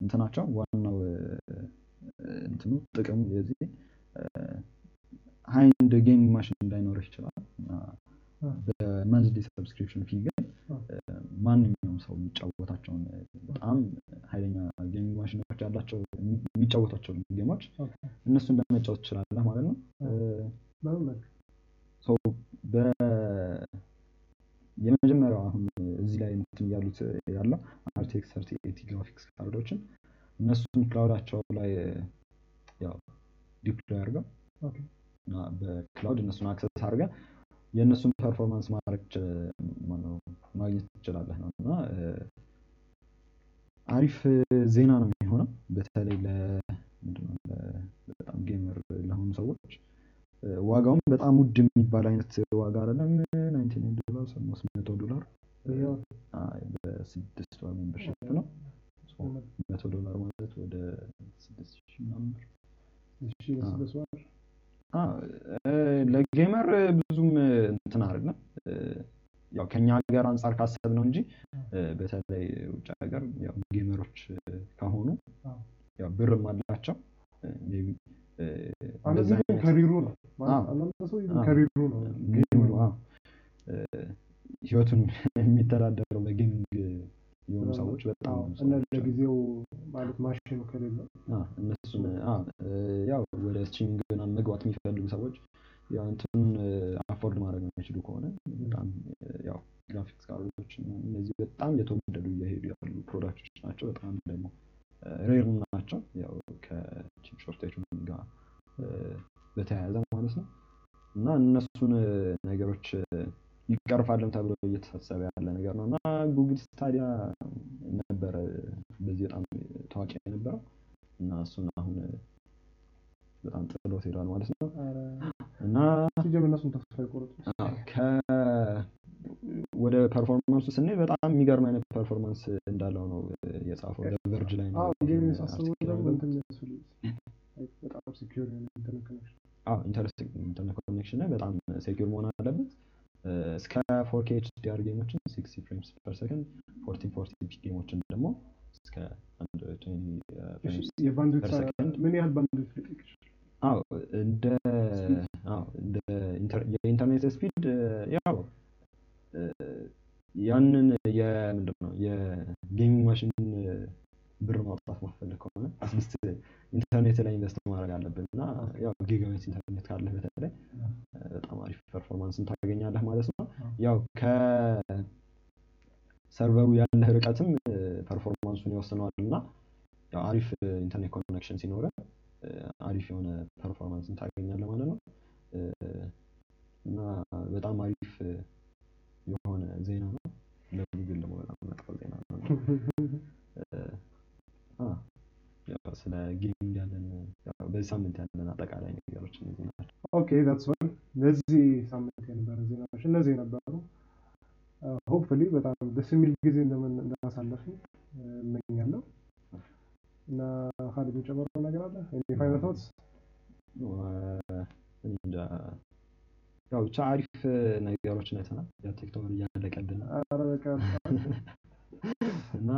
እንትናቸው ዋናው እንትኑ ጥቅሙ የዚህ high-end gaming machine እንዳይኖርህ ይችላል በ monthly subscription fee ግን ማንኛውም ሰው የሚጫወታቸውን በጣም ኃይለኛ gaming machine ኦች ያላቸው የሚጫወታቸው game ኦች እነሱን ለመጫወት ትችላለህ ማለት ነው። የመጀመሪያው አሁን እዚህ ላይ እንትን እያሉት ያለው RTX thirty eighty graphics card ኦችን እነሱን cloud ኣቸው ላይ ያው deploy አድርገው እና በ cloud እነሱን access አድርገህ የእነሱን performance ማድረግ ማግኘት ትችላለህ ነው እና አሪፍ ዜና ነው የሚሆነው በተለይ ለ ምንድነው ለ- በጣም gamer ለሆኑ ሰዎች ዋጋውም በጣም ውድ የሚባል አይነት ዋጋ አይደለም። ninety nine ዶላር መቶ ዶላር በስድስት ወር membership ነው። መቶ ዶላር ማለት ወደ ስድስት ሺህ ምናምን ብር ለጌመር ብዙም እንትን አይደለም። ያው ከኛ ሀገር አንጻር ካሰብ ነው እንጂ በተለይ ውጭ ሀገር ያው ጌመሮች ከሆኑ ያው ብርም አላቸው። ከሪሩ ነው ህይወቱን [LAUGHS] የሚተዳደረው በጌሚንግ የሆኑ ሰዎች በጣም ለጊዜው ማለት ማሽኑ ከሌለ አዎ፣ እነሱን አዎ፣ እ፣ ያው ወደ streaming ምናምን መግባት የሚፈልጉ ሰዎች እንትኑን afford ማድረግ የሚችሉ ከሆነ በጣም ያው graphics card ኦች እነዚህ በጣም የተወደዱ እየሄዱ ያሉ product ኦች ናቸው። በጣም ደግሞ rare ናቸው። ያው ከ chip shortage ጋር በተያያዘ ማለት ነው እና እነሱን ነገሮች ይቀርፋል ተብሎ እየታሰበ ያለ ነገር ነው። እና Google Stadia ነበረ በዚህ በጣም ታዋቂ የነበረው እና እሱን አሁን በጣም ጥሎት ሄዷል ማለት ነው። እና ወደ performance ኡ ስንሄድ በጣም የሚገርም አይነት performance እንዳለው ነው የጻፈው። Verge ላይ ነው ኢንተርኔት connection በጣም secure መሆን አለበት። እስከ 4K HDR game ኦችን sixty frames per second fourteen forty p game ኦችን ደግሞ እስከ 120 frames የ bandwidth per second። ምን ያህል bandwidth ሊጠይቅ የኢንተርኔት speed ያው እ፣ ያንን የምንድን ነው የ gaming machine ብር ማውጣት የማንፈልግ ከሆነ at least ኢንተርኔት ላይ invest ማድረግ አለብን እና ያው gigabyte ኢንተርኔት ካለህ በተለይ በጣም አሪፍ performance ን ታገኛለህ ማለት ነው። ያው ከ server ኡ ያለህ ርቀትም performance ኡን ይወስነዋል እና ያው አሪፍ ኢንተርኔት connection ሲኖር አሪፍ የሆነ performance ን ታገኛለህ ማለት ነው እና በጣም አሪፍ የሆነ ዜና ነው። ለጉግል ደግሞ በጣም መጥፎ ዜና ነው። ስለ gaming ያለን በዚህ ሳምንት ያለን አጠቃላይ ነገሮች እነዚህ ናቸው። okay that's all ለዚህ ሳምንት የነበረ ዜናዎች እነዚህ ነበሩ። hopefully በጣም ደስ የሚል ጊዜ እንደምን እንዳሳለፍን እ፣ እመኛለሁ እና ካሊድ የጨመረው ነገር አለ? final thoughts ያው ብቻ አሪፍ ነገሮችን አይተናል። ያው TikTok እና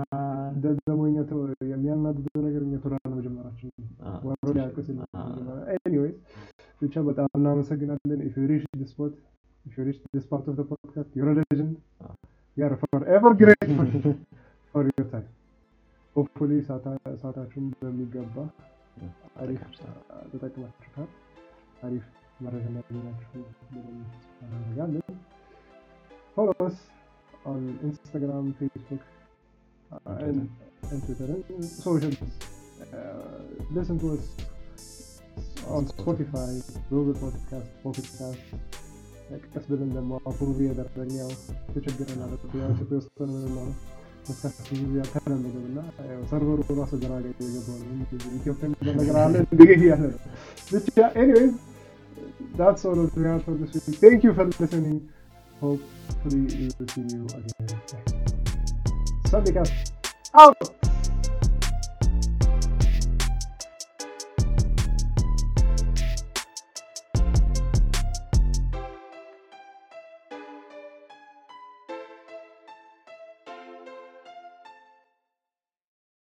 እኛ ቶ- የሚያናድደው ነገር እኛ መጀመራችን ነው። አ፣ ወሮ አ፣ anyways ብቻ በጣም እናመሰግናለን። if you reach this if you reach this part of the podcast you're legend we are forever grateful for your time hopefully ሰዓታችሁን በሚገባ አሪፍ ተጠቅማችሁታል። አሪፍ መረጃ እንዳገኛችሁ እናደርጋለን። ፎሎስ on Instagram, Facebook, uh, and, and Twitter, and socials. Uh, listen to us on Spotify, Google Podcast, Pocket Cast. كسبنا معطوبية درنيا وتشبرنا على القيام تبيصل من النار مستحيل يتهرم بدنا سيرفر وراس anyways that's all we have for this week thank you for listening Hopefully we will see you again. Sunday cast out.